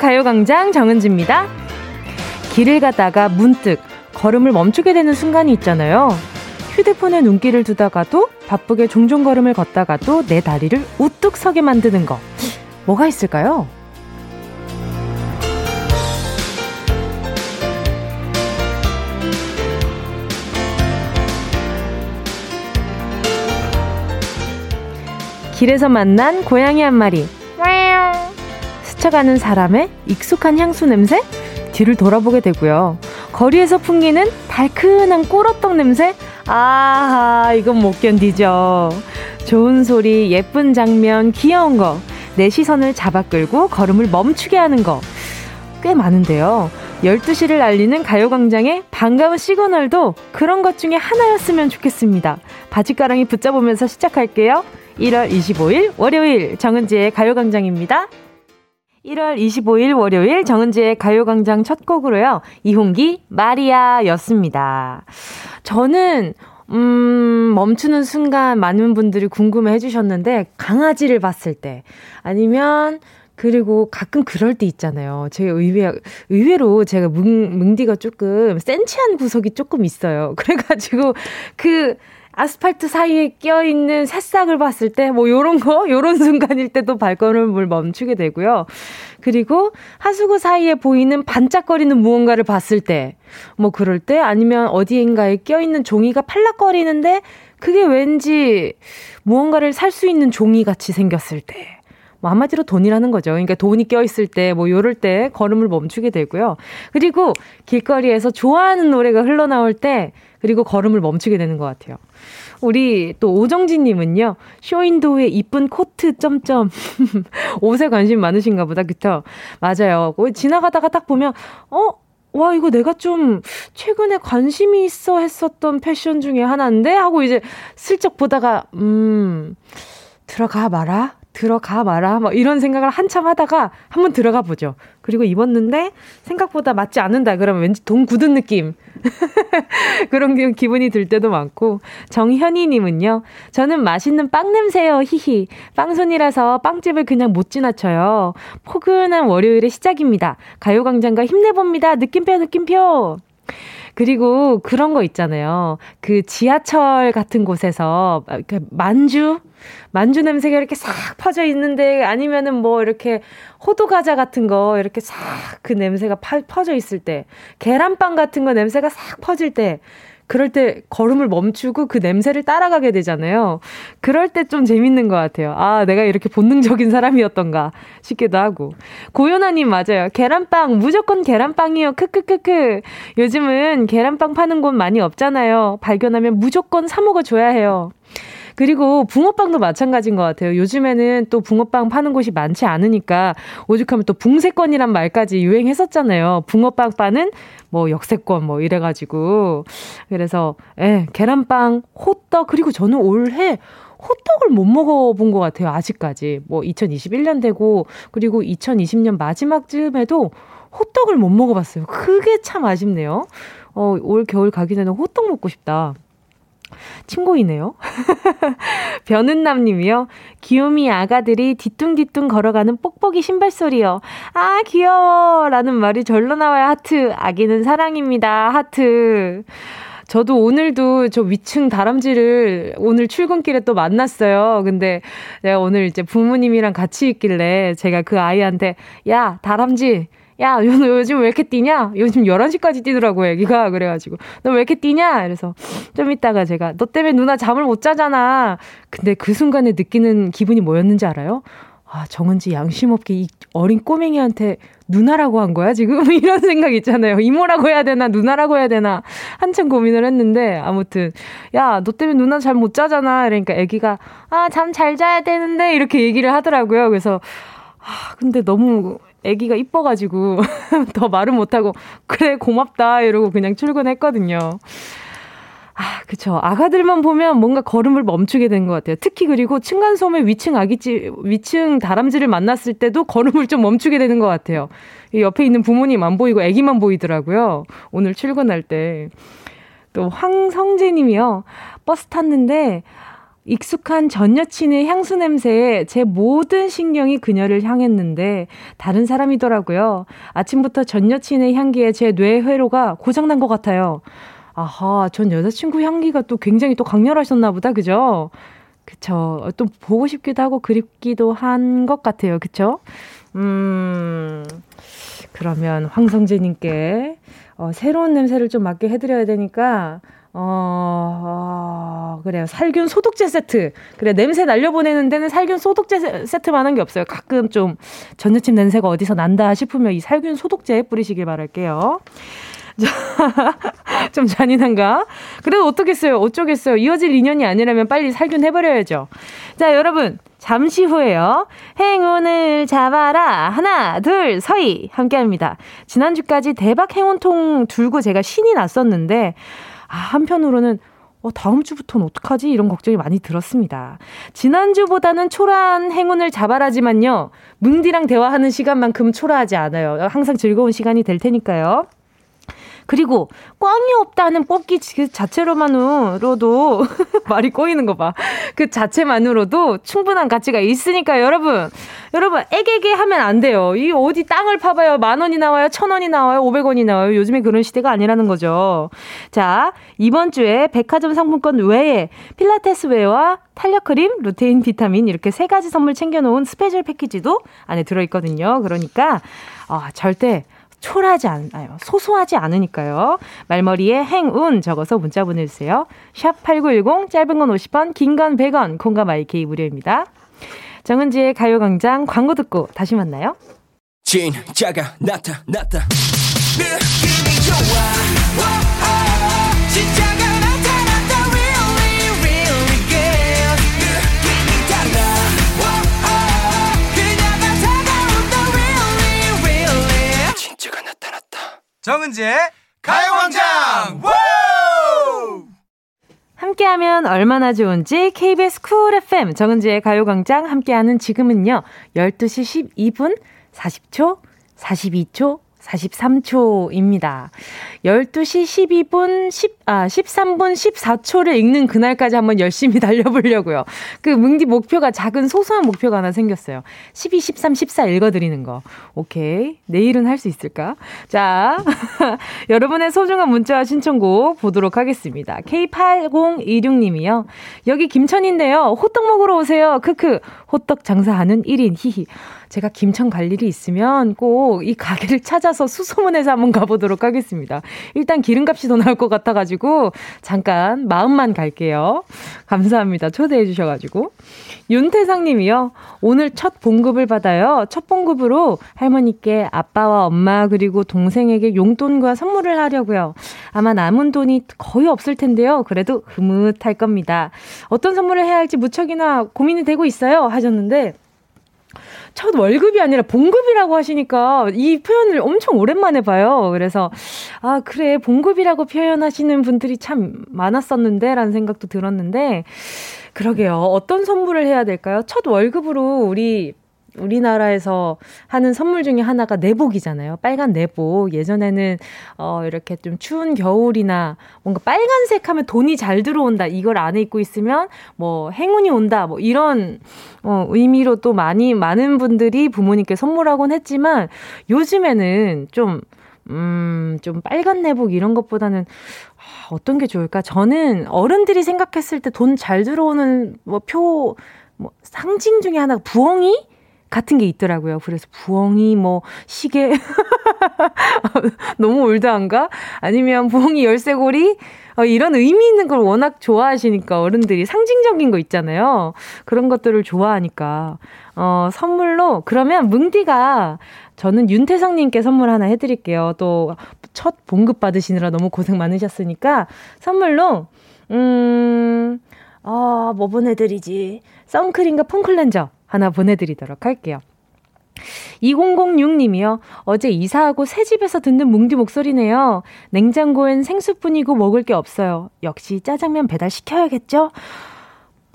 가요광장 정은지입니다. 길을 가다가 문득 걸음을 멈추게 되는 순간이 있잖아요. 휴대폰에 눈길을 두다가도 바쁘게 종종 걸음을 걷다가도 내 다리를 우뚝 서게 만드는 거. 뭐가 있을까요? 길에서 만난 고양이 한 마리. 스쳐가는 사람의 익숙한 향수 냄새? 뒤를 돌아보게 되고요. 거리에서 풍기는 달큰한 꿀어떡 냄새? 아하, 이건 못 견디죠. 좋은 소리, 예쁜 장면, 귀여운 거. 내 시선을 잡아 끌고 걸음을 멈추게 하는 거. 꽤 많은데요. 12시를 알리는 가요광장의 반가운 시그널도 그런 것 중에 하나였으면 좋겠습니다. 바지가랑이 붙잡으면서 시작할게요. 1월 25일 월요일 정은지의 가요광장입니다. 1월 25일 월요일 정은지의 가요광장 첫 곡으로요. 이홍기 마리아 였습니다. 저는 음, 멈추는 순간 많은 분들이 궁금해 해주셨는데, 강아지를 봤을 때, 아니면, 그리고 가끔 그럴 때 있잖아요. 제가 의외, 의외로 제가 뭉, 뭉디가 조금 센치한 구석이 조금 있어요. 그래가지고, 그, 아스팔트 사이에 껴있는 새싹을 봤을 때, 뭐, 요런 거, 요런 순간일 때도 발걸음을 멈추게 되고요. 그리고 하수구 사이에 보이는 반짝거리는 무언가를 봤을 때, 뭐, 그럴 때, 아니면 어디인가에 껴있는 종이가 팔락거리는데, 그게 왠지 무언가를 살 수 있는 종이 같이 생겼을 때, 뭐 한마디로 돈이라는 거죠. 그러니까 돈이 껴있을 때, 뭐 요럴 때 걸음을 멈추게 되고요. 그리고 길거리에서 좋아하는 노래가 흘러나올 때, 그리고 걸음을 멈추게 되는 것 같아요. 우리 또 오정진님은요, 쇼인도의 이쁜 코트, 점점. 옷에 관심 많으신가 보다, 그쵸? 맞아요. 지나가다가 딱 보면, 어? 와, 이거 내가 좀 최근에 관심이 있어 했었던 패션 중에 하나인데? 하고 이제 슬쩍 보다가, 음, 들어가 마라? 들어가 마라. 막 이런 생각을 한참 하다가 한번 들어가 보죠. 그리고 입었는데 생각보다 맞지 않는다. 그러면 왠지 돈 굳은 느낌. 그런 기분이 들 때도 많고. 정현이님은요. 저는 맛있는 빵 냄새요. 히히. 빵손이라서 빵집을 그냥 못 지나쳐요. 포근한 월요일의 시작입니다. 가요광장과 힘내봅니다. 느낌표, 느낌표. 그리고 그런 거 있잖아요. 그 지하철 같은 곳에서 만주 만주 냄새가 이렇게 싹 퍼져 있는데 아니면은 뭐 이렇게 호두 과자 같은 거 이렇게 싹 그 냄새가 파, 퍼져 있을 때 계란빵 같은 거 냄새가 싹 퍼질 때 그럴 때 걸음을 멈추고 그 냄새를 따라가게 되잖아요. 그럴 때 좀 재밌는 것 같아요. 아, 내가 이렇게 본능적인 사람이었던가 싶기도 하고. 고연아님 맞아요. 계란빵, 무조건 계란빵이요. 크크크크. 요즘은 계란빵 파는 곳 많이 없잖아요. 발견하면 무조건 사먹어줘야 해요. 그리고 붕어빵도 마찬가지인 것 같아요. 요즘에는 또 붕어빵 파는 곳이 많지 않으니까 오죽하면 또 붕세권이란 말까지 유행했었잖아요. 붕어빵 파는 뭐 역세권 뭐 이래가지고 그래서 예 계란빵, 호떡 그리고 저는 올해 호떡을 못 먹어본 것 같아요. 아직까지 뭐 2021년 되고 그리고 2020년 마지막 쯤에도 호떡을 못 먹어봤어요. 그게 참 아쉽네요. 어, 올 겨울 가기 전에 호떡 먹고 싶다. 친구이네요. 변은남 님이요. 귀요미 아가들이 뒤뚱뒤뚱 걸어가는 뽁뽁이 신발 소리요. 아, 귀여워. 라는 말이 절로 나와야 하트. 아기는 사랑입니다. 하트. 저도 오늘도 저 위층 다람쥐를 오늘 출근길에 또 만났어요. 근데 내가 오늘 이제 부모님이랑 같이 있길래 제가 그 아이한테 야, 다람쥐 야, 너 요즘 왜 이렇게 뛰냐? 요즘 11시까지 뛰더라고, 애기가. 그래가지고, 너 왜 이렇게 뛰냐? 그래서 좀 이따가 제가, 너 때문에 누나 잠을 못 자잖아. 근데 그 순간에 느끼는 기분이 뭐였는지 알아요? 아, 정은지 양심 없게 이 어린 꼬맹이한테 누나라고 한 거야, 지금? 이런 생각 있잖아요. 이모라고 해야 되나, 누나라고 해야 되나. 한참 고민을 했는데, 아무튼, 야, 너 때문에 누나 잘 못 자잖아. 그러니까 애기가, 아, 잠 잘 자야 되는데, 이렇게 얘기를 하더라고요. 그래서, 아, 근데 너무 아기가 이뻐가지고 더 말은 못하고 그래 고맙다 이러고 그냥 출근했거든요. 아, 그쵸. 아가들만 보면 뭔가 걸음을 멈추게 된 것 같아요. 특히 그리고 층간소음의 위층 아기집, 위층 다람쥐를 만났을 때도 걸음을 좀 멈추게 되는 것 같아요. 이 옆에 있는 부모님 안 보이고 아기만 보이더라고요. 오늘 출근할 때. 또 황성재 님이요. 버스 탔는데 익숙한 전 여친의 향수 냄새에 제 모든 신경이 그녀를 향했는데 다른 사람이더라고요. 아침부터 전 여친의 향기에 제 뇌 회로가 고장난 것 같아요. 아하, 전 여자친구 향기가 또 굉장히 또 강렬하셨나 보다, 그죠? 그쵸. 또 보고 싶기도 하고 그립기도 한 것 같아요, 그쵸? 음, 그러면 황성재님께 어, 새로운 냄새를 좀 맡게 해드려야 되니까, 어, 어, 그래요. 살균 소독제 세트. 그래, 냄새 날려보내는 데는 살균 소독제 세트만 한 게 없어요. 가끔 좀 전여친 냄새가 어디서 난다 싶으면 이 살균 소독제 뿌리시길 바랄게요. 좀 잔인한가? 그래도 어떻겠어요? 어쩌겠어요? 이어질 인연이 아니라면 빨리 살균해버려야죠. 자, 여러분. 잠시 후에요. 행운을 잡아라. 하나, 둘, 서희. 함께 합니다. 지난주까지 대박 행운통 들고 제가 신이 났었는데, 아, 한편으로는 어, 다음 주부터는 어떡하지? 이런 걱정이 많이 들었습니다. 지난주보다는 초라한 행운을 잡아라지만요. 뭉디랑 대화하는 시간만큼 초라하지 않아요. 항상 즐거운 시간이 될 테니까요. 그리고 꽝이 없다는 뽑기 그 자체로만으로도 말이 꼬이는 거 봐. 그 자체만으로도 충분한 가치가 있으니까 여러분, 여러분 애게게 하면 안 돼요. 이 어디 땅을 파봐요. 만 원이 나와요, 천 원이 나와요, 오백 원이 나와요. 요즘에 그런 시대가 아니라는 거죠. 자 이번 주에 백화점 상품권 외에 필라테스 wear와 탄력 크림, 루테인 비타민 이렇게 세 가지 선물 챙겨놓은 special 패키지도 안에 들어있거든요. 그러니까 어, 절대 초라하지 않아요. 소소하지 않으니까요. 말머리에 행운 적어서 문자 보내주세요. 샵 8910 짧은 건 50원, 긴 건 100원, 콩과 마이케이 무료입니다. 정은지의 가요광장 광고 듣고 다시 만나요. 진짜가 나타났다. 느낌이 좋아. 정은지의 가요광장! 함께하면 얼마나 좋은지 KBS 쿨 FM 정은지의 가요광장 함께하는 지금은요 12시 12분 40초 42초 43초입니다. 12시 12분 10, 아, 13분 14초를 읽는 그날까지 한번 열심히 달려보려고요. 그 뭉디 목표가 작은 소소한 목표가 하나 생겼어요. 12, 13, 14 읽어드리는 거. 오케이. 내일은 할 수 있을까? 자, 여러분의 소중한 문자와 신청곡 보도록 하겠습니다. K8026님이요. 여기 김천인데요. 호떡 먹으러 오세요. 크크. 호떡 장사하는 1인. 히히. 제가 김천 갈 일이 있으면 꼭 이 가게를 찾아서 수소문해서 한번 가보도록 하겠습니다. 일단 기름값이 더 나올 것 같아가지고 잠깐 마음만 갈게요. 감사합니다. 초대해 주셔가지고. 윤태상 님이요. 오늘 첫 봉급을 받아요. 첫 봉급으로 할머니께 아빠와 엄마 그리고 동생에게 용돈과 선물을 하려고요. 아마 남은 돈이 거의 없을 텐데요. 그래도 흐뭇할 겁니다. 어떤 선물을 해야 할지 무척이나 고민이 되고 있어요. 하셨는데 첫 월급이 아니라 봉급이라고 하시니까 이 표현을 엄청 오랜만에 봐요. 그래서, 아, 그래, 봉급이라고 표현하시는 분들이 참 많았었는데, 라는 생각도 들었는데, 그러게요. 어떤 선물을 해야 될까요? 첫 월급으로 우리 우리나라에서 하는 선물 중에 하나가 내복이잖아요. 빨간 내복. 예전에는 어 이렇게 좀 추운 겨울이나 뭔가 빨간색 하면 돈이 잘 들어온다. 이걸 안에 입고 있으면 뭐 행운이 온다. 뭐 이런 어 의미로 또 많이 많은 분들이 부모님께 선물하곤 했지만 요즘에는 좀 음, 좀 빨간 내복 이런 것보다는 아, 어떤 게 좋을까? 저는 어른들이 생각했을 때 돈 잘 들어오는 뭐 표, 뭐 상징 중에 하나가 부엉이? 같은 게 있더라고요. 그래서 부엉이 뭐 시계 너무 올드한가? 아니면 부엉이 열쇠고리 어, 이런 의미 있는 걸 워낙 좋아하시니까 어른들이 상징적인 거 있잖아요. 그런 것들을 좋아하니까 어, 선물로 그러면 뭉디가 저는 윤태성님께 선물 하나 해드릴게요. 또 첫 봉급 받으시느라 너무 고생 많으셨으니까 선물로 음, 아, 뭐 보내드리지? 선크림과 폼클렌저 하나 보내드리도록 할게요. 2006님이요. 어제 이사하고 새 집에서 듣는 뭉디 목소리네요. 냉장고엔 생수뿐이고 먹을 게 없어요. 역시 짜장면 배달 시켜야겠죠?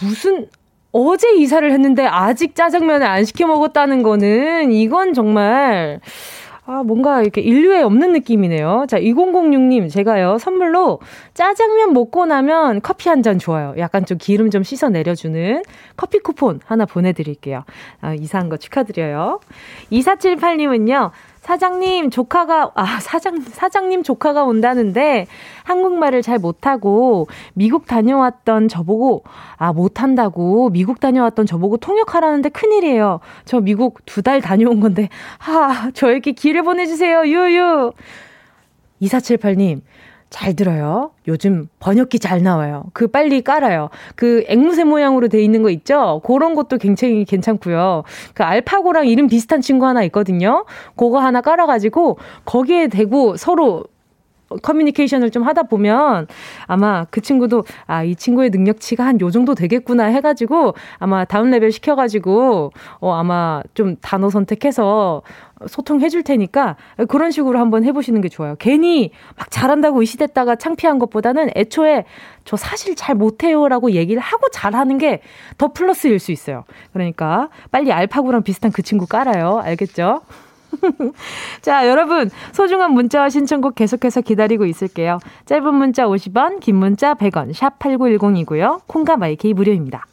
무슨, 어제 이사를 했는데 아직 짜장면을 안 시켜 먹었다는 거는 이건 정말, 아, 뭔가 이렇게 인류에 없는 느낌이네요. 자, 2006님, 제가요, 선물로 짜장면 먹고 나면 커피 한 잔 좋아요. 약간 좀 기름 좀 씻어 내려주는 커피 쿠폰 하나 보내드릴게요. 아, 이사한 거 축하드려요. 2478님은요, 사장님 조카가 아 사장 사장님 조카가 온다는데 한국말을 잘 못하고 미국 다녀왔던 저보고 아 못한다고 미국 다녀왔던 저보고 통역하라는데 큰일이에요. 저 미국 두 달 다녀온 건데 아 저에게 길을 보내주세요 유유 2478님 잘 들어요. 요즘 번역기 잘 나와요. 그 빨리 깔아요. 그 앵무새 모양으로 돼 있는 거 있죠? 그런 것도 굉장히 괜찮고요. 그 알파고랑 이름 비슷한 친구 하나 있거든요. 그거 하나 깔아가지고 거기에 대고 서로 커뮤니케이션을 좀 하다 보면 아마 그 친구도 아, 이 친구의 능력치가 한 요 정도 되겠구나 해가지고 아마 down level 시켜가지고 어, 아마 좀 단어 선택해서 소통해 줄 테니까 그런 식으로 한번 해보시는 게 좋아요. 괜히 막 잘한다고 의시됐다가 창피한 것보다는 애초에 저 사실 잘 못해요라고 얘기를 하고 잘하는 게 더 플러스일 수 있어요. 그러니까 빨리 알파고랑 비슷한 그 친구 깔아요. 알겠죠? 자, 여러분, 소중한 문자와 신청곡 계속해서 기다리고 있을게요. 짧은 문자 50원, 긴 문자 100원, 샵 8910이고요. 콩과 마이케이 무료입니다.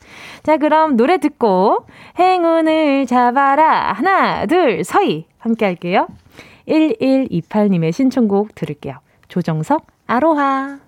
자, 그럼 노래 듣고 행운을 잡아라. 하나, 둘, 서희. 함께 할게요. 1128님의 신청곡 들을게요. 조정석, 아로하.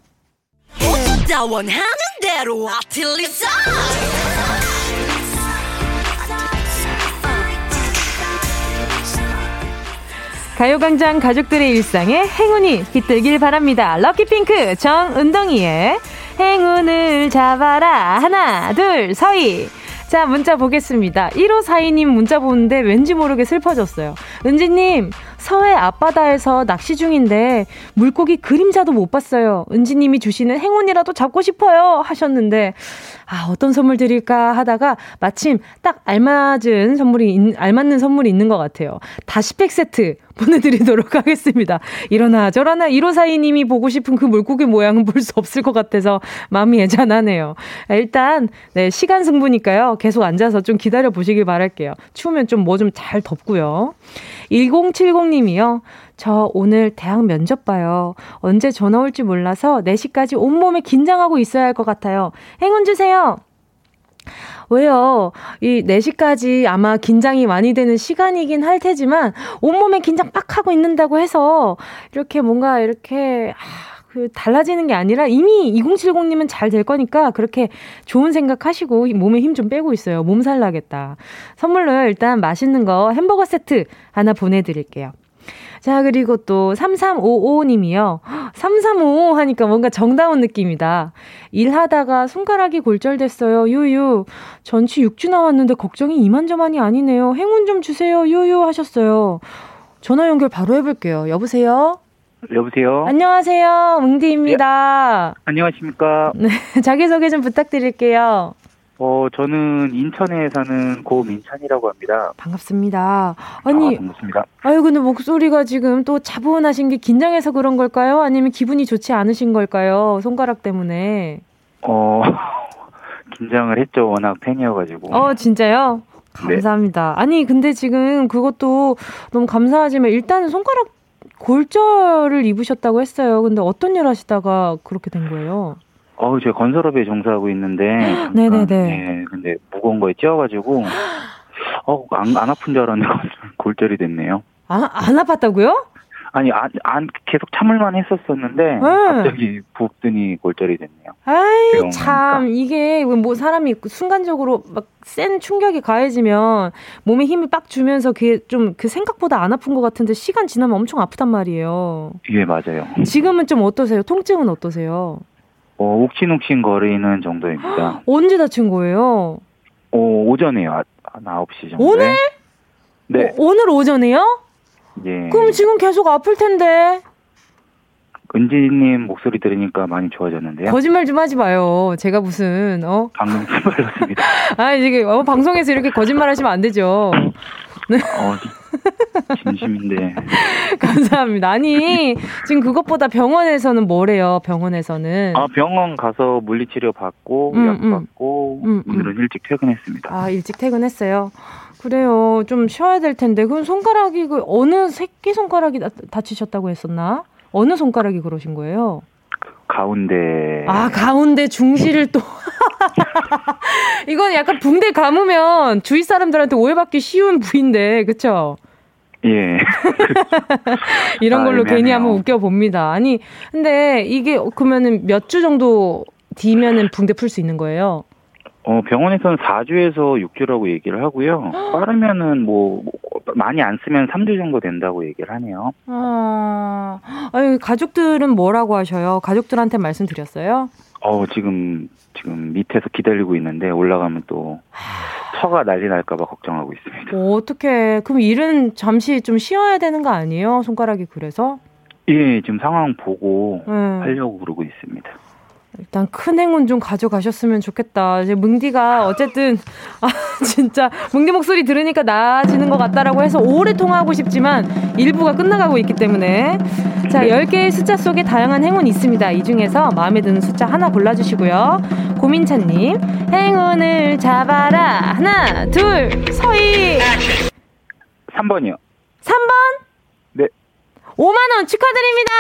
가요광장 가족들의 일상에 행운이 깃들길 바랍니다. 럭키핑크 정은동이의 행운을 잡아라. 하나, 둘, 서희. 자, 문자 보겠습니다. 1542님 문자 보는데 왠지 모르게 슬퍼졌어요. 은지님, 서해 앞바다에서 낚시 중인데 물고기 그림자도 못 봤어요. 은지님이 주시는 행운이라도 잡고 싶어요. 하셨는데, 아, 어떤 선물 드릴까 하다가 마침 딱 알맞은 선물이, 알맞는 선물이 있는 것 같아요. 다시팩 세트 보내드리도록 하겠습니다. 이러나 저러나 1542님이 보고 싶은 그 물고기 모양은 볼 수 없을 것 같아서 마음이 애잔하네요. 일단, 네, 시간 승부니까요. 계속 앉아서 좀 기다려 보시길 바랄게요. 추우면 좀 뭐 좀잘 덮고요. 1070님이요. 저 오늘 대학 면접 봐요. 언제 전화 올지 몰라서 4시까지 온몸에 긴장하고 있어야 할 것 같아요. 행운 주세요! 왜요? 이 4시까지 아마 긴장이 많이 되는 시간이긴 할 테지만 온몸에 긴장 빡 하고 있는다고 해서 이렇게 뭔가 이렇게 아, 그 달라지는 게 아니라 이미 2070님은 잘 될 거니까 그렇게 좋은 생각 하시고 몸에 힘 좀 빼고 있어요. 몸살 나겠다. 선물로 일단 맛있는 거 햄버거 세트 하나 보내드릴게요. 자, 그리고 또 3355님이요. 3355 하니까 뭔가 정다운 느낌이다. 일하다가 손가락이 골절됐어요. 유유. 전치 6주 나왔는데 걱정이 이만저만이 아니네요. 행운 좀 주세요. 유유 하셨어요. 전화 연결 바로 해볼게요. 여보세요? 여보세요? 안녕하세요. 웅디입니다. 네. 안녕하십니까? 네, 자기소개 좀 부탁드릴게요. 어, 저는 인천에 사는 고민찬이라고 합니다. 반갑습니다. 아니, 아, 반갑습니다. 아유, 근데 목소리가 지금 또 차분하신 게 긴장해서 그런 걸까요? 아니면 기분이 좋지 않으신 걸까요? 손가락 때문에. 어, 긴장을 했죠. 워낙 팬이어가지고. 어, 진짜요? 네. 감사합니다. 네. 아니, 근데 지금 그것도 너무 감사하지만 일단 손가락 골절을 입으셨다고 했어요. 근데 어떤 일 하시다가 그렇게 된 거예요? 어, 제가 건설업에 종사하고 있는데. 네네네. 네, 근데 무거운 거에 찧어가지고, 어, 안, 안 아픈 줄 알았는데 골절이 됐네요. 아, 안 아팠다고요? 아니, 안, 안, 계속 참을만 했었었는데, 네. 갑자기 붓 뜨니 골절이 됐네요. 아이, 참, 이게 뭐 사람이 순간적으로 막 센 충격이 가해지면 몸에 힘이 빡 주면서 그게 좀 그 생각보다 안 아픈 것 같은데 시간 지나면 엄청 아프단 말이에요. 예, 맞아요. 지금은 좀 어떠세요? 통증은 어떠세요? 어, 욱신욱신 거리는 정도입니다. 언제 다친 거예요? 어, 오전에요. 한 9시 정도. 오늘? 네. 어, 오늘 오전에요? 예. 그럼 지금 계속 아플 텐데. 은지님 목소리 들으니까 많이 좋아졌는데요. 거짓말 좀 하지 마요. 제가 무슨 어? 방금 말랐습니다. 아 이게 어, 방송에서 이렇게 거짓말 하시면 안 되죠. 네. 어, 진심인데. 감사합니다. 아니, 지금 그것보다 병원에서는 뭐래요, 병원에서는? 아, 병원 가서 물리치료 받고, 음, 약 음. 받고, 음, 음. 오늘은 일찍 퇴근했습니다. 아, 일찍 퇴근했어요? 그래요. 좀 쉬어야 될 텐데. 그럼 손가락이 그 어느 새끼 손가락이 다 치셨다고 했었나? 어느 손가락이 그러신 거예요? 가운데. 아, 가운데 중시를 또. 이건 약간 붕대 감으면 주위 사람들한테 오해받기 쉬운 부위인데, 그쵸? 예. 이런 걸로 아, 괜히 한번 웃겨 봅니다. 아니, 근데 이게 그러면은 몇 주 정도 뒤면은 붕대 풀 수 있는 거예요? 어, 병원에서는 4주에서 6주라고 얘기를 하고요. 빠르면은 뭐, 많이 안 쓰면 3주 정도 된다고 얘기를 하네요. 아, 아니, 가족들은 뭐라고 하셔요? 가족들한테 말씀드렸어요? 어, 지금, 지금 밑에서 기다리고 있는데 올라가면 또 터가 난리 날까봐 걱정하고 있습니다. 어, 어떻게, 그럼 일은 잠시 좀 쉬어야 되는 거 아니에요? 손가락이 그래서? 예, 지금 상황 보고 음. 하려고 그러고 있습니다. 일단 큰 행운 좀 가져가셨으면 좋겠다. 이제 뭉디가 어쨌든 아 진짜 뭉디 목소리 들으니까 나아지는 것 같다라고 해서 오래 통화하고 싶지만 일부가 끝나가고 있기 때문에 자 10개의 숫자 속에 다양한 행운이 있습니다. 이 중에서 마음에 드는 숫자 하나 골라주시고요. 고민찬님 행운을 잡아라 하나 둘 서희 3번이요. 3번? 네. 5만원 축하드립니다.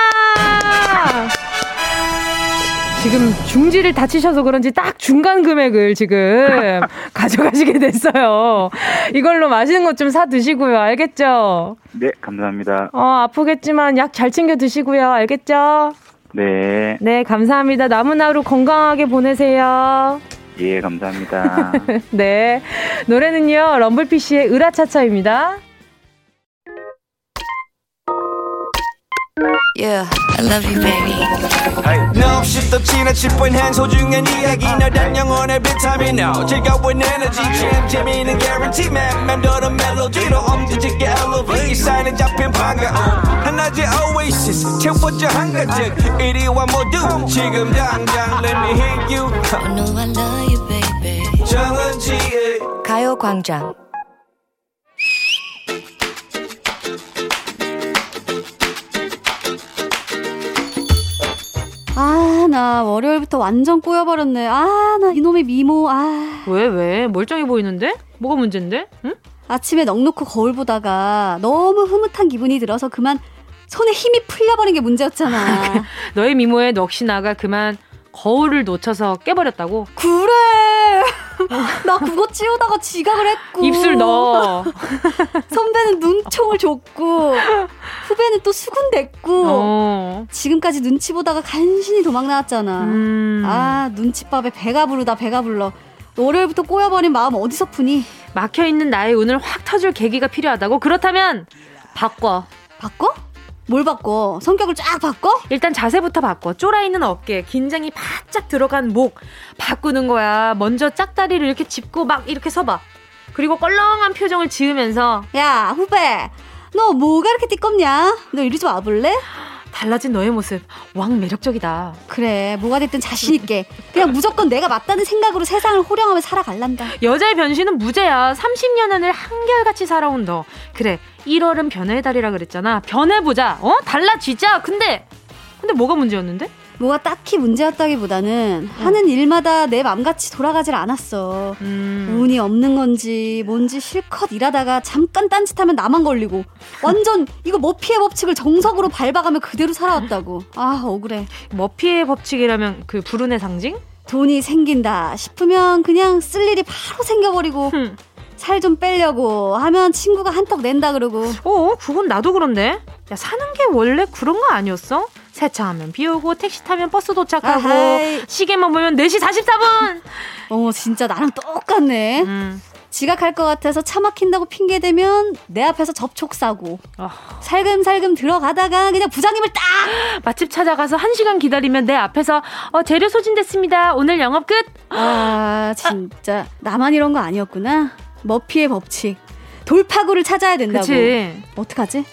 지금 중지를 다치셔서 그런지 딱 중간 금액을 지금 가져가시게 됐어요. 이걸로 맛있는 것 좀 사 드시고요. 알겠죠? 네, 감사합니다. 어, 아프겠지만 약 잘 챙겨 드시고요. 알겠죠? 네. 네, 감사합니다. 남은 하루 건강하게 보내세요. 예, 감사합니다. 네. 노래는요, 럼블피쉬의 으라차차입니다. Yeah, I love you, baby. No, 없이 또 지나칠 뻔한 소중한 이야기. 너란 영혼의 비타민. No 즐거운 에너지. 참 재미있는 guarantee. man 맴도는 멜로디로 엄지짓게 elevate. 사인에 잡힌 반가움 하나의 oasis. 채워져 한가득 이리와 모두 지금 당장 let me hit you. I know I love you, baby. 정은지의 가요광장 아, 나 월요일부터 완전 꼬여버렸네. 아, 나 이놈의 미모, 아. 왜, 왜? 멀쩡해 보이는데? 뭐가 문제인데? 응? 아침에 넉넉히 거울 보다가 너무 흐뭇한 기분이 들어서 그만 손에 힘이 풀려버린 게 문제였잖아. 너의 미모에 넋이 나가 그만 거울을 놓쳐서 깨버렸다고? 그래! 나 그거 치우다가 지각을 했고. 입술 넣어. 선배는 눈총을 줬고, 후배는 또 수군댔고, 어. 지금까지 눈치 보다가 간신히 도망 나왔잖아. 음. 아, 눈치밥에 배가 부르다, 배가 불러. 월요일부터 꼬여버린 마음 어디서 푸니? 막혀있는 나의 운을 확 터줄 계기가 필요하다고? 그렇다면, 바꿔. 바꿔? 뭘 바꿔? 성격을 쫙 바꿔? 일단 자세부터 바꿔. 쫄아있는 어깨, 긴장이 바짝 들어간 목. 바꾸는 거야. 먼저 짝다리를 이렇게 짚고 막 이렇게 서봐. 그리고 껄렁한 표정을 지으면서 야, 후배. 너 뭐가 이렇게 띠껍냐? 너 이리 좀 와볼래? 달라진 너의 모습 왕 매력적이다. 그래 뭐가 됐든 자신 있게 그냥 무조건 내가 맞다는 생각으로 세상을 호령하며 살아갈란다. 여자의 변신은 무죄야. 30년 안을 한결같이 살아온 너. 그래 1월은 변화의 달이라 그랬잖아. 변해보자. 어 달라지자. 근데 근데 뭐가 문제였는데? 뭐가 딱히 문제였다기보다는 어. 하는 일마다 내 맘같이 돌아가질 않았어. 음. 운이 없는 건지 뭔지 실컷 일하다가 잠깐 딴짓하면 나만 걸리고 완전 이거 머피의 법칙을 정석으로 밟아가며 그대로 살아왔다고. 아 억울해. 머피의 법칙이라면 그 불운의 상징? 돈이 생긴다 싶으면 그냥 쓸 일이 바로 생겨버리고 살좀 빼려고 하면 친구가 한턱 낸다 그러고. 어, 그건 나도 그런데. 야, 사는 게 원래 그런 거 아니었어? 세차하면 비 오고 택시 타면 버스 도착하고 아하이. 시계만 보면 4시 44분. 어, 진짜 나랑 똑같네. 음. 지각할 것 같아서 차 막힌다고 핑계 대면 내 앞에서 접촉 사고 어. 살금살금 들어가다가 그냥 부장님을 딱 맛집 찾아가서 한 시간 기다리면 내 앞에서 어, 재료 소진됐습니다. 오늘 영업 끝. 아 진짜 나만 이런 거 아니었구나. 머피의 법칙 돌파구를 찾아야 된다고. 그치. 어떡하지?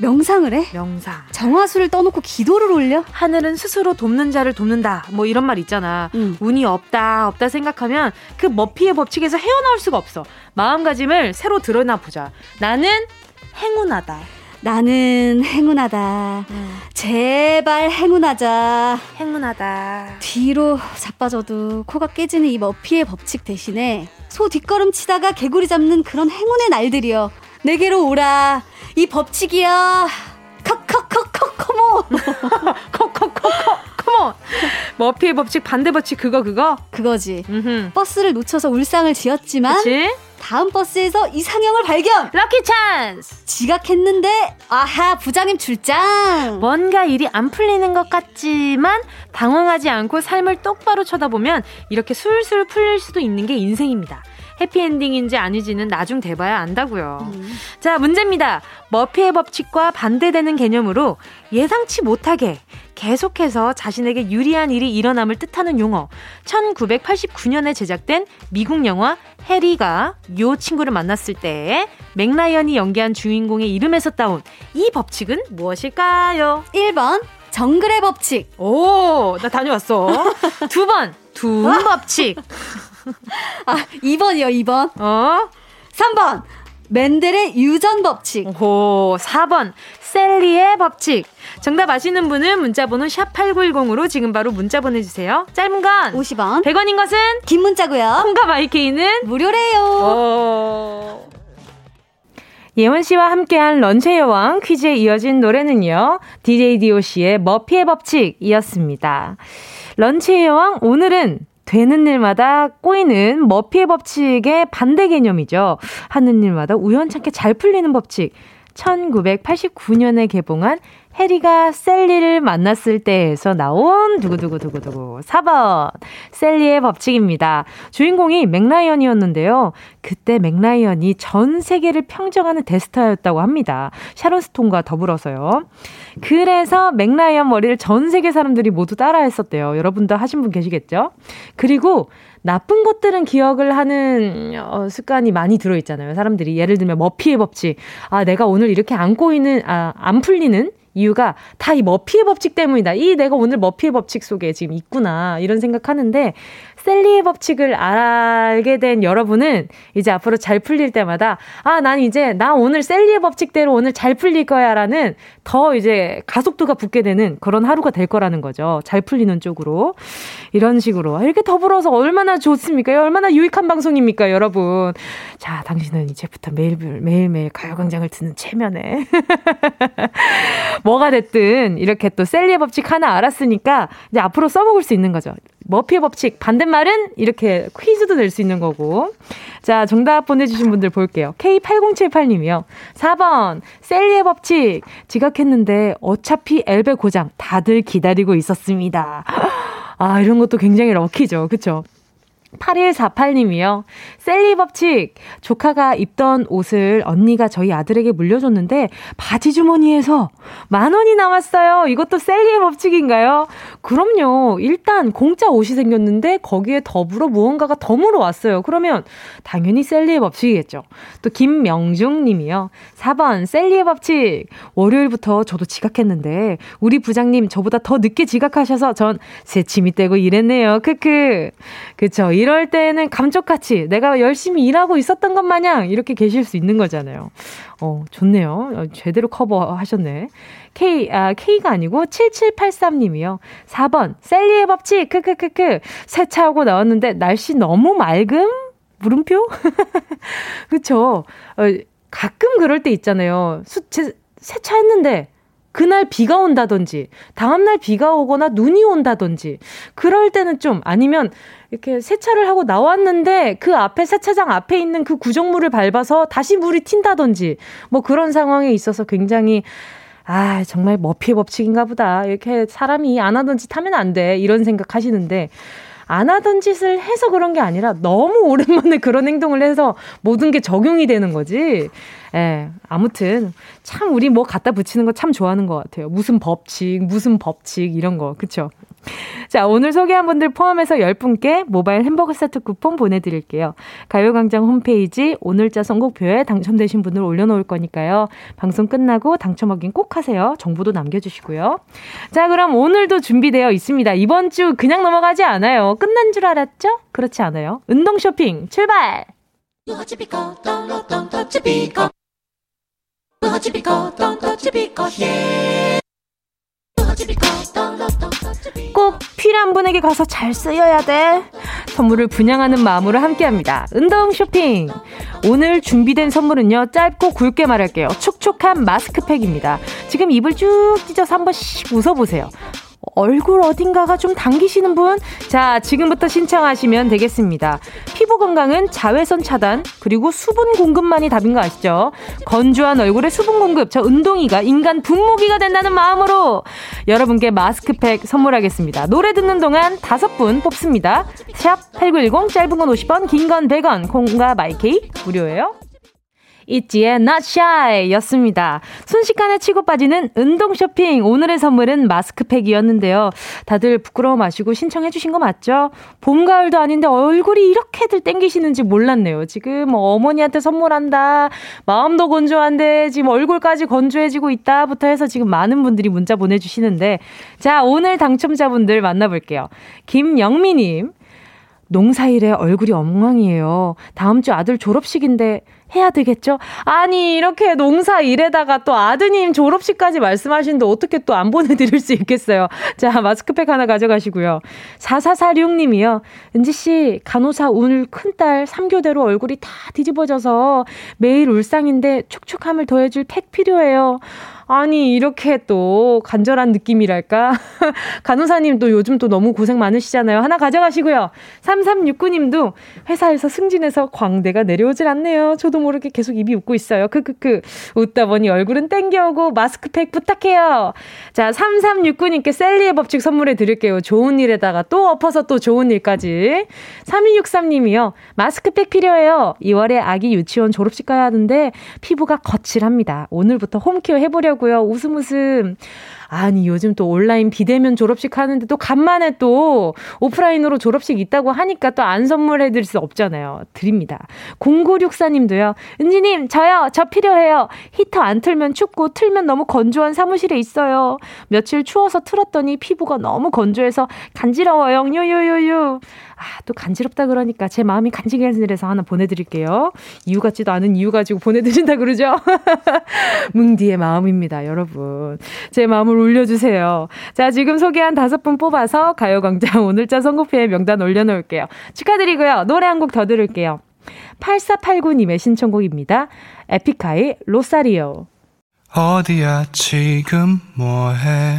명상을 해? 명상. 정화수를 떠놓고 기도를 올려? 하늘은 스스로 돕는 자를 돕는다. 뭐 이런 말 있잖아. 음. 운이 없다, 없다 생각하면 그 머피의 법칙에서 헤어나올 수가 없어. 마음가짐을 새로 드러나 보자. 나는 행운하다. 나는 행운하다. 음. 제발 행운하자. 행운하다. 뒤로 자빠져도 코가 깨지는 이 머피의 법칙 대신에 소 뒷걸음 치다가 개구리 잡는 그런 행운의 날들이여. 내게로 오라. 이 법칙이야. 컵컵컵컵 컴온. 컵컵컵컵 컴온. 머피의 법칙 반대 법칙 그거 그거? 그거지. 음흠. 버스를 놓쳐서 울상을 지었지만 그치? 다음 버스에서 이상형을 발견! 럭키 찬스! 지각했는데, 아하, 부장님 출장! 뭔가 일이 안 풀리는 것 같지만, 당황하지 않고 삶을 똑바로 쳐다보면, 이렇게 술술 풀릴 수도 있는 게 인생입니다. 해피엔딩인지 아니지는 나중 돼봐야 안다고요. 음. 자, 문제입니다. 머피의 법칙과 반대되는 개념으로 예상치 못하게 계속해서 자신에게 유리한 일이 일어남을 뜻하는 용어. 1989년에 제작된 미국 영화 해리가 요 친구를 만났을 때 맥라이언이 연기한 주인공의 이름에서 따온 이 법칙은 무엇일까요? 1번 정글의 법칙. 오, 나 다녀왔어. 두 번, 둔 법칙. 아, 2번이요, 2번. 어? 3번. 맨델의 유전 법칙. 오, 4번. 셀리의 법칙. 정답 아시는 분은 문자번호 샵8910으로 지금 바로 문자 보내주세요. 짧은 건 50원. 100원인 것은 긴 문자고요. 콩과 마이케이는 무료래요. 오. 예원 씨와 함께한 런치의 여왕 퀴즈에 이어진 노래는요. DJ DOC의 머피의 법칙이었습니다. 런치의 여왕 오늘은 되는 일마다 꼬이는 머피의 법칙의 반대 개념이죠. 하는 일마다 우연찮게 잘 풀리는 법칙. 1989년에 개봉한 해리가 샐리를 만났을 때에서 나온 두구두구두구두구 4번 샐리의 법칙입니다. 주인공이 멕 라이언이었는데요. 그때 멕 라이언이 전 세계를 평정하는 대스타였다고 합니다. 샤론 스톤과 더불어서요. 그래서 멕 라이언 머리를 전 세계 사람들이 모두 따라했었대요. 여러분도 하신 분 계시겠죠? 그리고 나쁜 것들은 기억을 하는 어, 습관이 많이 들어 있잖아요. 사람들이 예를 들면 머피의 법칙. 아 내가 오늘 이렇게 안 꼬이는 아 안 풀리는 이유가 다 이 머피의 법칙 때문이다. 이 내가 오늘 머피의 법칙 속에 지금 있구나. 이런 생각하는데 셀리의 법칙을 알게 된 여러분은 이제 앞으로 잘 풀릴 때마다 아, 난 이제 나 오늘 셀리의 법칙대로 오늘 잘 풀릴 거야 라는 더 이제 가속도가 붙게 되는 그런 하루가 될 거라는 거죠. 잘 풀리는 쪽으로. 이런 식으로. 이렇게 더불어서 얼마나 좋습니까? 얼마나 유익한 방송입니까, 여러분? 자, 당신은 이제부터 매일 매일, 매일매일 가요광장을 듣는 체면에. 뭐가 됐든 이렇게 또 셀리의 법칙 하나 알았으니까 이제 앞으로 써먹을 수 있는 거죠. 머피의 법칙 반대말은 이렇게 퀴즈도 낼 수 있는 거고. 자, 정답 보내주신 분들 볼게요. K8078님이요. 4번, 셀리의 법칙. 지각했는데 어차피 엘베 고장 다들 기다리고 있었습니다. 아, 이런 것도 굉장히 럭키죠. 그쵸? 8148님이요. 셀리 법칙. 조카가 입던 옷을 언니가 저희 아들에게 물려줬는데 바지 주머니에서 만 원이 나왔어요. 이것도 셀리의 법칙인가요? 그럼요. 일단 공짜 옷이 생겼는데 거기에 더불어 무언가가 덤으로 왔어요. 그러면 당연히 셀리의 법칙이겠죠. 또 김명중 님이요. 4번 셀리의 법칙. 월요일부터 저도 지각했는데 우리 부장님 저보다 더 늦게 지각하셔서 전 새침이 떼고 일했네요. 크크. 그쵸. 이럴 때는 감쪽같이 내가 열심히 일하고 있었던 것 마냥 이렇게 계실 수 있는 거잖아요. 어, 좋네요. 어, 제대로 커버하셨네. K, 아, K가 아니고 7783님이요. 4번, 셀리의 법칙, 크크크크. 세차하고 나왔는데 날씨 너무 맑음? 물음표? 그쵸. 어, 가끔 그럴 때 있잖아요. 수, 제, 세차했는데 그날 비가 온다든지, 다음날 비가 오거나 눈이 온다든지, 그럴 때는 좀, 아니면 이렇게 세차를 하고 나왔는데 그 앞에 세차장 앞에 있는 그 구정물을 밟아서 다시 물이 튄다든지, 뭐 그런 상황에 있어서 굉장히, 아, 정말 머피 법칙인가 보다. 이렇게 사람이 안 하던 짓 하면 안 돼. 이런 생각 하시는데, 안 하던 짓을 해서 그런 게 아니라 너무 오랜만에 그런 행동을 해서 모든 게 적용이 되는 거지. 예, 아무튼 참 우리 뭐 갖다 붙이는 거 참 좋아하는 것 같아요. 무슨 법칙, 무슨 법칙 이런 거, 그쵸? 자, 오늘 소개한 분들 포함해서 10분께 모바일 햄버거 세트 쿠폰 보내드릴게요. 가요광장 홈페이지 오늘자 선곡표에 당첨되신 분들 올려놓을 거니까요. 방송 끝나고 당첨 확인 꼭 하세요. 정보도 남겨주시고요. 자, 그럼 오늘도 준비되어 있습니다. 이번 주 그냥 넘어가지 않아요. 끝난 줄 알았죠? 그렇지 않아요. 운동 쇼핑 출발! 꼭 필요한 분에게 가서 잘 쓰여야 돼. 선물을 분양하는 마음으로 함께합니다. 운동 쇼핑. 오늘 준비된 선물은요, 짧고 굵게 말할게요. 촉촉한 마스크팩입니다. 지금 입을 쭉 찢어서 한번 씩 웃어보세요. 얼굴 어딘가가 좀 당기시는 분? 자, 지금부터 신청하시면 되겠습니다. 피부 건강은 자외선 차단, 그리고 수분 공급만이 답인 거 아시죠? 건조한 얼굴에 수분 공급, 저 운동이가 인간 분무기가 된다는 마음으로 여러분께 마스크팩 선물하겠습니다. 노래 듣는 동안 다섯 분 뽑습니다. 샵 8910, 짧은 건 50원, 긴 건 100원, 콩과 마이케이 무료예요. 있지의 Not Shy 였습니다. 순식간에 치고 빠지는 운동 쇼핑. 오늘의 선물은 마스크팩이었는데요. 다들 부끄러워 마시고 신청해주신 거 맞죠? 봄, 가을도 아닌데 얼굴이 이렇게들 땡기시는지 몰랐네요. 지금 뭐 어머니한테 선물한다. 마음도 건조한데 지금 얼굴까지 건조해지고 있다부터 해서 지금 많은 분들이 문자 보내주시는데. 자, 오늘 당첨자분들 만나볼게요. 김영미님. 농사일에 얼굴이 엉망이에요. 다음 주 아들 졸업식인데 해야 되겠죠? 아니, 이렇게 농사 일에다가 또 아드님 졸업식까지 말씀하시는데 어떻게 또 안 보내드릴 수 있겠어요? 자, 마스크팩 하나 가져가시고요. 4446님이요. 은지씨, 간호사 오늘 큰딸 3교대로 얼굴이 다 뒤집어져서 매일 울상인데 촉촉함을 더해줄 팩 필요해요. 아니, 이렇게 또 간절한 느낌이랄까? 간호사님 도 요즘 또 너무 고생 많으시잖아요. 하나 가져가시고요. 3369님도 회사에서 승진해서 광대가 내려오질 않네요. 저도 모르게 계속 입이 웃고 있어요. 크크크. 웃다 보니 얼굴은 땡겨오고 마스크팩 부탁해요. 자, 3369님께 셀리의 법칙 선물해 드릴게요. 좋은 일에다가 또 엎어서 또 좋은 일까지. 3263님이요. 마스크팩 필요해요. 2월에 아기 유치원 졸업식 가야 하는데 피부가 거칠합니다. 오늘부터 홈케어 해보려고 하고요. 웃음 웃음. 아니, 요즘 또 온라인 비대면 졸업식 하는데 또 간만에 또 오프라인으로 졸업식 있다고 하니까 또 안 선물해 드릴 수 없잖아요. 드립니다. 0964님도요. 은지님, 저요. 저 필요해요. 히터 안 틀면 춥고 틀면 너무 건조한 사무실에 있어요. 며칠 추워서 틀었더니 피부가 너무 건조해서 간지러워요. 요요요요. 아, 또 간지럽다 그러니까 제 마음이 간질간질해서 하나 보내드릴게요. 이유 같지도 않은 이유 가지고 보내드린다 그러죠? 뭉디의 마음입니다, 여러분. 제 마음을 울려주세요. 자, 지금 소개한 다섯 분 뽑아서 가요광장 오늘자 선곡표에 명단 올려놓을게요. 축하드리고요. 노래 한 곡 더 들을게요. 8489님의 신청곡입니다. 에픽하이 로사리오. 어디야 지금 뭐해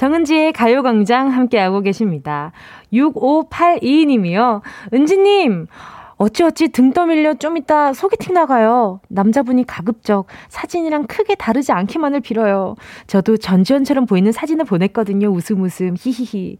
정은지의 가요광장 함께하고 계십니다. 6582님이요. 은지님, 어찌어찌 등 떠밀려 좀 이따 소개팅 나가요. 남자분이 가급적 사진이랑 크게 다르지 않기만을 빌어요. 저도 전지현처럼 보이는 사진을 보냈거든요. 웃음 웃음 히히히.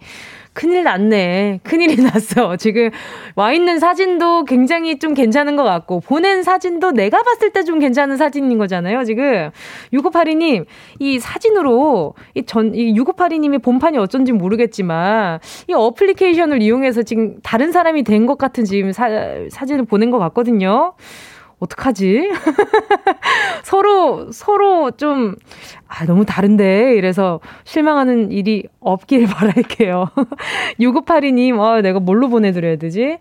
큰일 났네. 큰일이 났어. 지금 와 있는 사진도 굉장히 좀 괜찮은 것 같고, 보낸 사진도 내가 봤을 때 좀 괜찮은 사진인 거잖아요, 지금. 6582님, 이 사진으로, 이 전, 이 6582님의 본판이 어쩐지 모르겠지만, 이 어플리케이션을 이용해서 지금 다른 사람이 된 것 같은 지금 사, 사진을 보낸 것 같거든요. 어떡하지? 서로, 서로 좀, 아, 너무 다른데? 이래서 실망하는 일이 없길 바랄게요. 6982님, 아, 내가 뭘로 보내드려야 되지?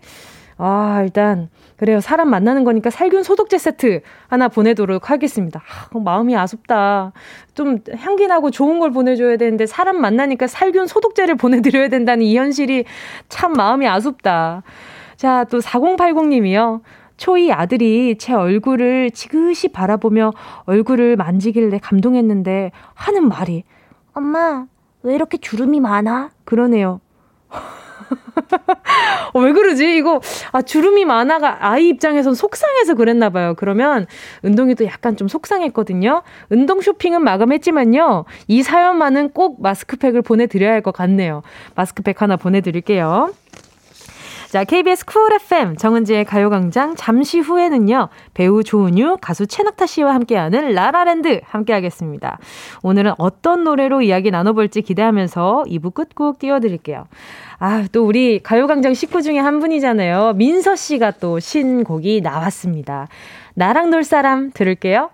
아, 일단, 그래요. 사람 만나는 거니까 살균 소독제 세트 하나 보내도록 하겠습니다. 아, 마음이 아쉽다. 좀 향기 나고 좋은 걸 보내줘야 되는데 사람 만나니까 살균 소독제를 보내드려야 된다는 이 현실이 참 마음이 아쉽다. 자, 또 4080님이요. 초이 아들이 제 얼굴을 지그시 바라보며 얼굴을 만지길래 감동했는데 하는 말이 엄마 왜 이렇게 주름이 많아? 그러네요. 어, 왜 그러지? 이거, 아, 주름이 많아가 아이 입장에선 속상해서 그랬나 봐요. 그러면 운동이도 약간 좀 속상했거든요. 운동 쇼핑은 마감했지만요. 이 사연만은 꼭 마스크팩을 보내드려야 할 것 같네요. 마스크팩 하나 보내드릴게요. 자, KBS 쿨 FM 정은지의 가요광장 잠시 후에는요, 배우 조은유, 가수 최낙타 씨와 함께하는 라라랜드 함께하겠습니다. 오늘은 어떤 노래로 이야기 나눠볼지 기대하면서 2부 끝곡 띄워드릴게요. 아, 또 우리 가요광장 식구 중에 한 분이잖아요. 민서 씨가 또 신곡이 나왔습니다. 나랑 놀 사람 들을게요.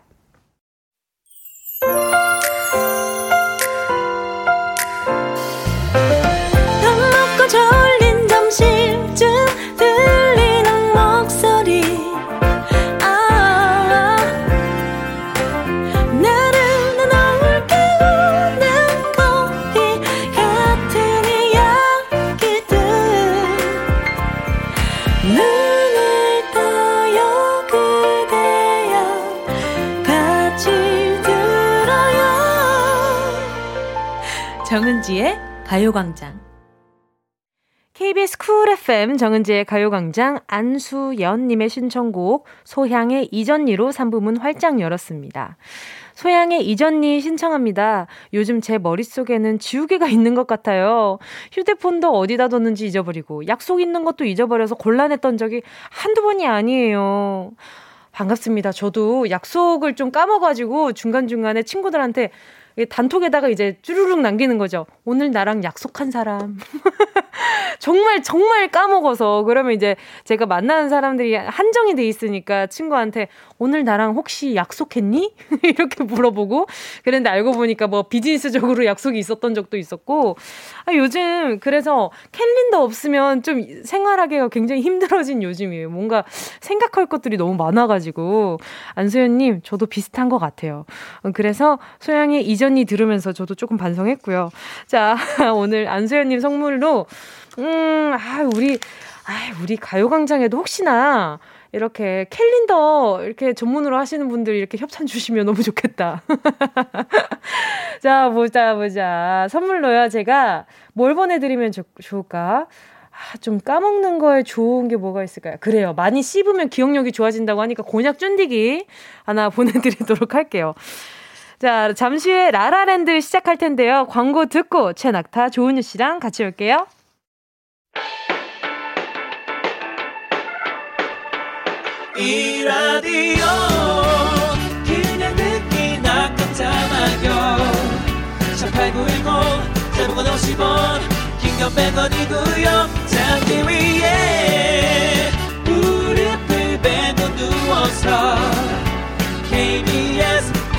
정은지의 가요광장. KBS 쿨 FM 정은지의 가요광장 안수연님의 신청곡 소향의 이전니로 3부문 활짝 열었습니다. 소향의 이전니 신청합니다. 요즘 제 머릿속에는 지우개가 있는 것 같아요. 휴대폰도 어디다 뒀는지 잊어버리고 약속 있는 것도 잊어버려서 곤란했던 적이 한두 번이 아니에요. 반갑습니다. 저도 약속을 좀 까먹어가지고 중간중간에 친구들한테 단톡에다가 이제 쭈루룩 남기는 거죠. 오늘 나랑 약속한 사람. 정말 정말 까먹어서 그러면 이제 제가 만나는 사람들이 한정이 돼 있으니까 친구한테 오늘 나랑 혹시 약속했니? 이렇게 물어보고 그런데 알고 보니까 뭐 비즈니스적으로 약속이 있었던 적도 있었고 아, 요즘 그래서 캘린더 없으면 좀 생활하기가 굉장히 힘들어진 요즘이에요. 뭔가 생각할 것들이 너무 많아가지고 안소연님 저도 비슷한 것 같아요. 그래서 소양의 이전 이 들으면서 저도 조금 반성했고요. 자 오늘 안소연님 선물로 음, 아, 우리, 아, 우리 가요광장에도 혹시나 이렇게 캘린더 이렇게 전문으로 하시는 분들 이렇게 협찬 주시면 너무 좋겠다. 자, 보자, 보자. 선물로요, 제가 뭘 보내드리면 좋, 좋을까? 아, 좀 까먹는 거에 좋은 게 뭐가 있을까요? 그래요. 많이 씹으면 기억력이 좋아진다고 하니까 곤약 쫀디기 하나 보내드리도록 할게요. 자, 잠시 후에 라라랜드 시작할 텐데요. 광고 듣고 최낙타 조은유 씨랑 같이 올게요. 이 라디오 그냥 듣기나 깜짝마요 18910 대목원 50원 긴건 100원이고요 잠기 위에 무릎을 베고 누워서 KBS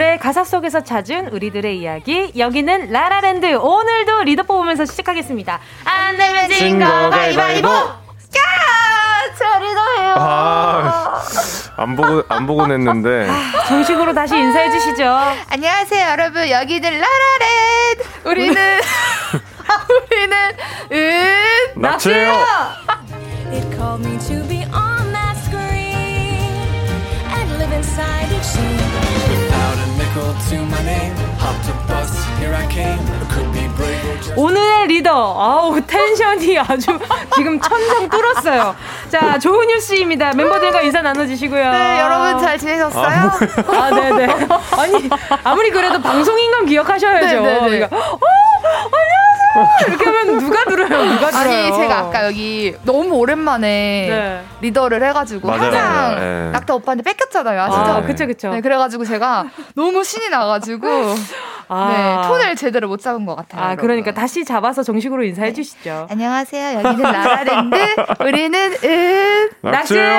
노래 가사 속에서 찾은 우리들의 이야기. 여기는 라라랜드. 오늘도 리더 뽑으면서 시작하겠습니다. 안 내면 진거 가위바위보. 저 리더예요. 아, 안 보고 안 보고 냈는데. 아, 정식으로 다시 인사해 주시죠. 안녕하세요 여러분. 여기는 라라랜드 우리는 우리는 은 낙지예요 오늘의 리더, 아우, 텐션이 아주 지금 천장 뚫었어요. 자, 조은유 씨입니다. 멤버들과 인사 나눠주시고요. 네, 여러분 잘 지내셨어요? 아, 아 네네. 아니, 아무리 그래도 방송인 건 기억하셔야죠. 네네네. 네, 네. 그러니까, 어, 안녕하세요! 이렇게 하면 누가 들어요? 누가 들어요? 아니, 제가 아까 여기 너무 오랜만에 네. 리더를 해가지고 맞아요, 항상 네. 낙타 오빠한테 뺏겼잖아요. 아시죠? 아, 그쵸, 그쵸. 네, 그래가지고 제가 너무 신이 나가지고 아. 네, 톤을 제대로 못 잡은 것 같아요. 아, 여러분. 그러니까 다시 잡아서 정식으로 인사해 네. 주시죠. 안녕하세요. 여기는 라라랜드. 우리는 은. 낙지예요.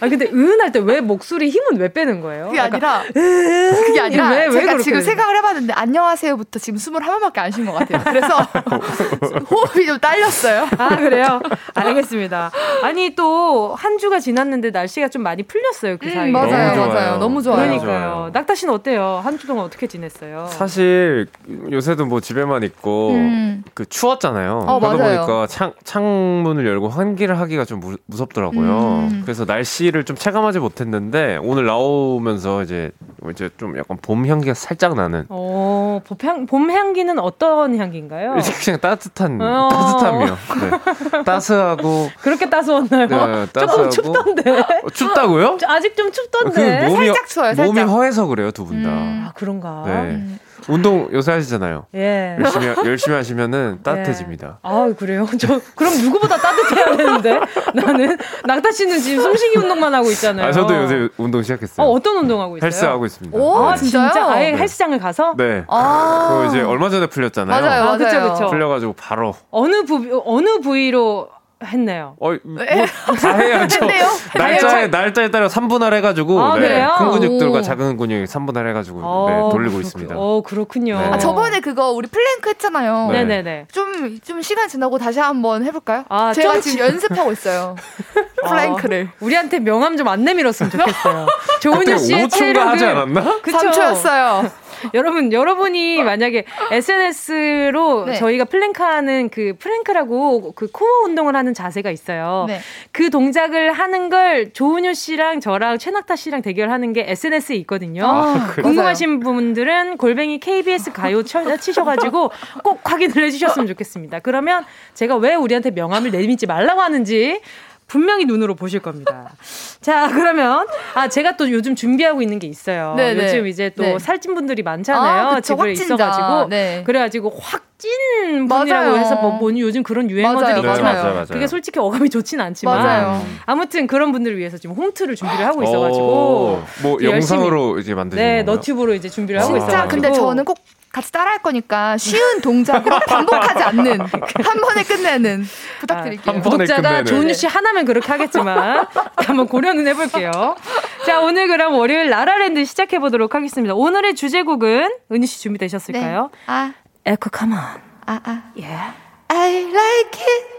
아, 근데 은 할 때 왜 목소리 힘은 왜 빼는 거예요? 그게 아니라. 그게 아니라. 왜, 왜 제가 지금 생각을 해봤는데, 안녕하세요부터 지금 21번밖에 안 쉰 것 같아요. 그래서 호흡이 좀 딸렸어요. 아, 그래요? 알겠습니다. 아니, 또 한 주가 지났는데 날씨가 좀 많이 풀렸어요. 그 음, 사이에. 맞아요, 맞아요. 너무 좋아요. 그러니까요. 낙타 씨는 어때요? 한 주 동안 어떻게 지냈어요? 사실 사실 요새도 뭐 집에만 있고 음. 그 추웠잖아요. 어, 그러다 맞아요. 보니까 창 창문을 열고 환기를 하기가 좀 무, 무섭더라고요. 음. 그래서 날씨를 좀 체감하지 못했는데 오늘 나오면서 이제 이제 좀 약간 봄 향기가 살짝 나는. 어, 봄향 봄 향기는 어떤 향기인가요? 그냥 따뜻한 어. 따뜻함이요. 네. 따스하고 그렇게 따스웠나요? 네, 따스하고 조금 춥던데. 어, 춥다고요? 아직 좀 춥던데. 그 몸이, 살짝 추워요. 살짝. 몸이 허해서 그래요 두 분 다. 음, 아 그런가. 네. 음. 운동 요새 하시잖아요. 예. 열심히 열심히 하시면은 따뜻해집니다. 예. 아 그래요? 저 그럼 누구보다 따뜻해야 되는데 나는 낙타 씨는 지금 숨쉬기 운동만 하고 있잖아요. 아 저도 요새 운동 시작했어요. 어, 어떤 운동 하고 있어요? 헬스 하고 있습니다. 오 아, 진짜요? 진짜 아예 네. 헬스장을 가서? 네. 아. 그 이제 얼마 전에 풀렸잖아요. 맞아요, 맞아요. 아, 그쵸, 그쵸. 풀려가지고 바로 어느 부 어느 부위로 했네요. 어, 뭐다 해야죠. 날짜에 날짜에 따라 3분할 해가지고 아, 네, 큰 근육들과 오. 작은 근육 3분할 해가지고 어, 네, 돌리고 그렇, 있습니다. 어 그렇군요. 네. 아, 저번에 그거 우리 플랭크 했잖아요. 네. 네네네. 좀좀 좀 시간 지나고 다시 한번 해볼까요? 아, 제가 지금 연습하고 있어요. 플랭크를. 어, 우리한테 명함 좀 안 내밀었으면 좋겠어요. 조은유 씨의 체력을 하지 않았나? 그쵸? 3초였어요. 여러분, 여러분이 만약에 SNS로 네. 저희가 플랭크하는 그 플랭크라고 그 코어 운동을 하는 자세가 있어요. 네. 그 동작을 하는 걸 조은유 씨랑 저랑 최낙타 씨랑 대결하는 게 SNS에 있거든요. 아, 궁금하신 분들은 골뱅이 KBS 가요 치셔가지고 꼭 확인을 해주셨으면 좋겠습니다. 그러면 제가 왜 우리한테 명함을 내밀지 말라고 하는지 분명히 눈으로 보실 겁니다. 자, 그러면 아 제가 또 요즘 준비하고 있는 게 있어요. 네네. 네. 요즘 이제 또 네. 살찐 분들이 많잖아요. 아, 집에 있어가지고 네. 그래가지고 확 찐 분이라고 해서 뭐, 뭐 요즘 그런 유행어들이 맞아요. 있지만 맞아요. 그게 솔직히 어감이 좋진 않지만 맞아요. 아무튼 그런 분들을 위해서 지금 홈트를 준비를 하고 있어가지고 뭐 영상으로 이제 만드는 네, 너튜브로 이제 준비를 하고 있어요. 진짜 근데 저는 꼭 같이 따라할 거니까 쉬운 동작으로 반복하지 않는 한 번에 끝내는 부탁드릴게요. 아, 구독자가 조은유 씨 하나면 그렇게 하겠지만 한번 고려는 해볼게요. 자 오늘 그럼 월요일 라라랜드 시작해 보도록 하겠습니다. 오늘의 주제곡은 은유 씨 준비되셨을까요? 네. 아 에코 카몬. 아 아. 예. Yeah. I like it.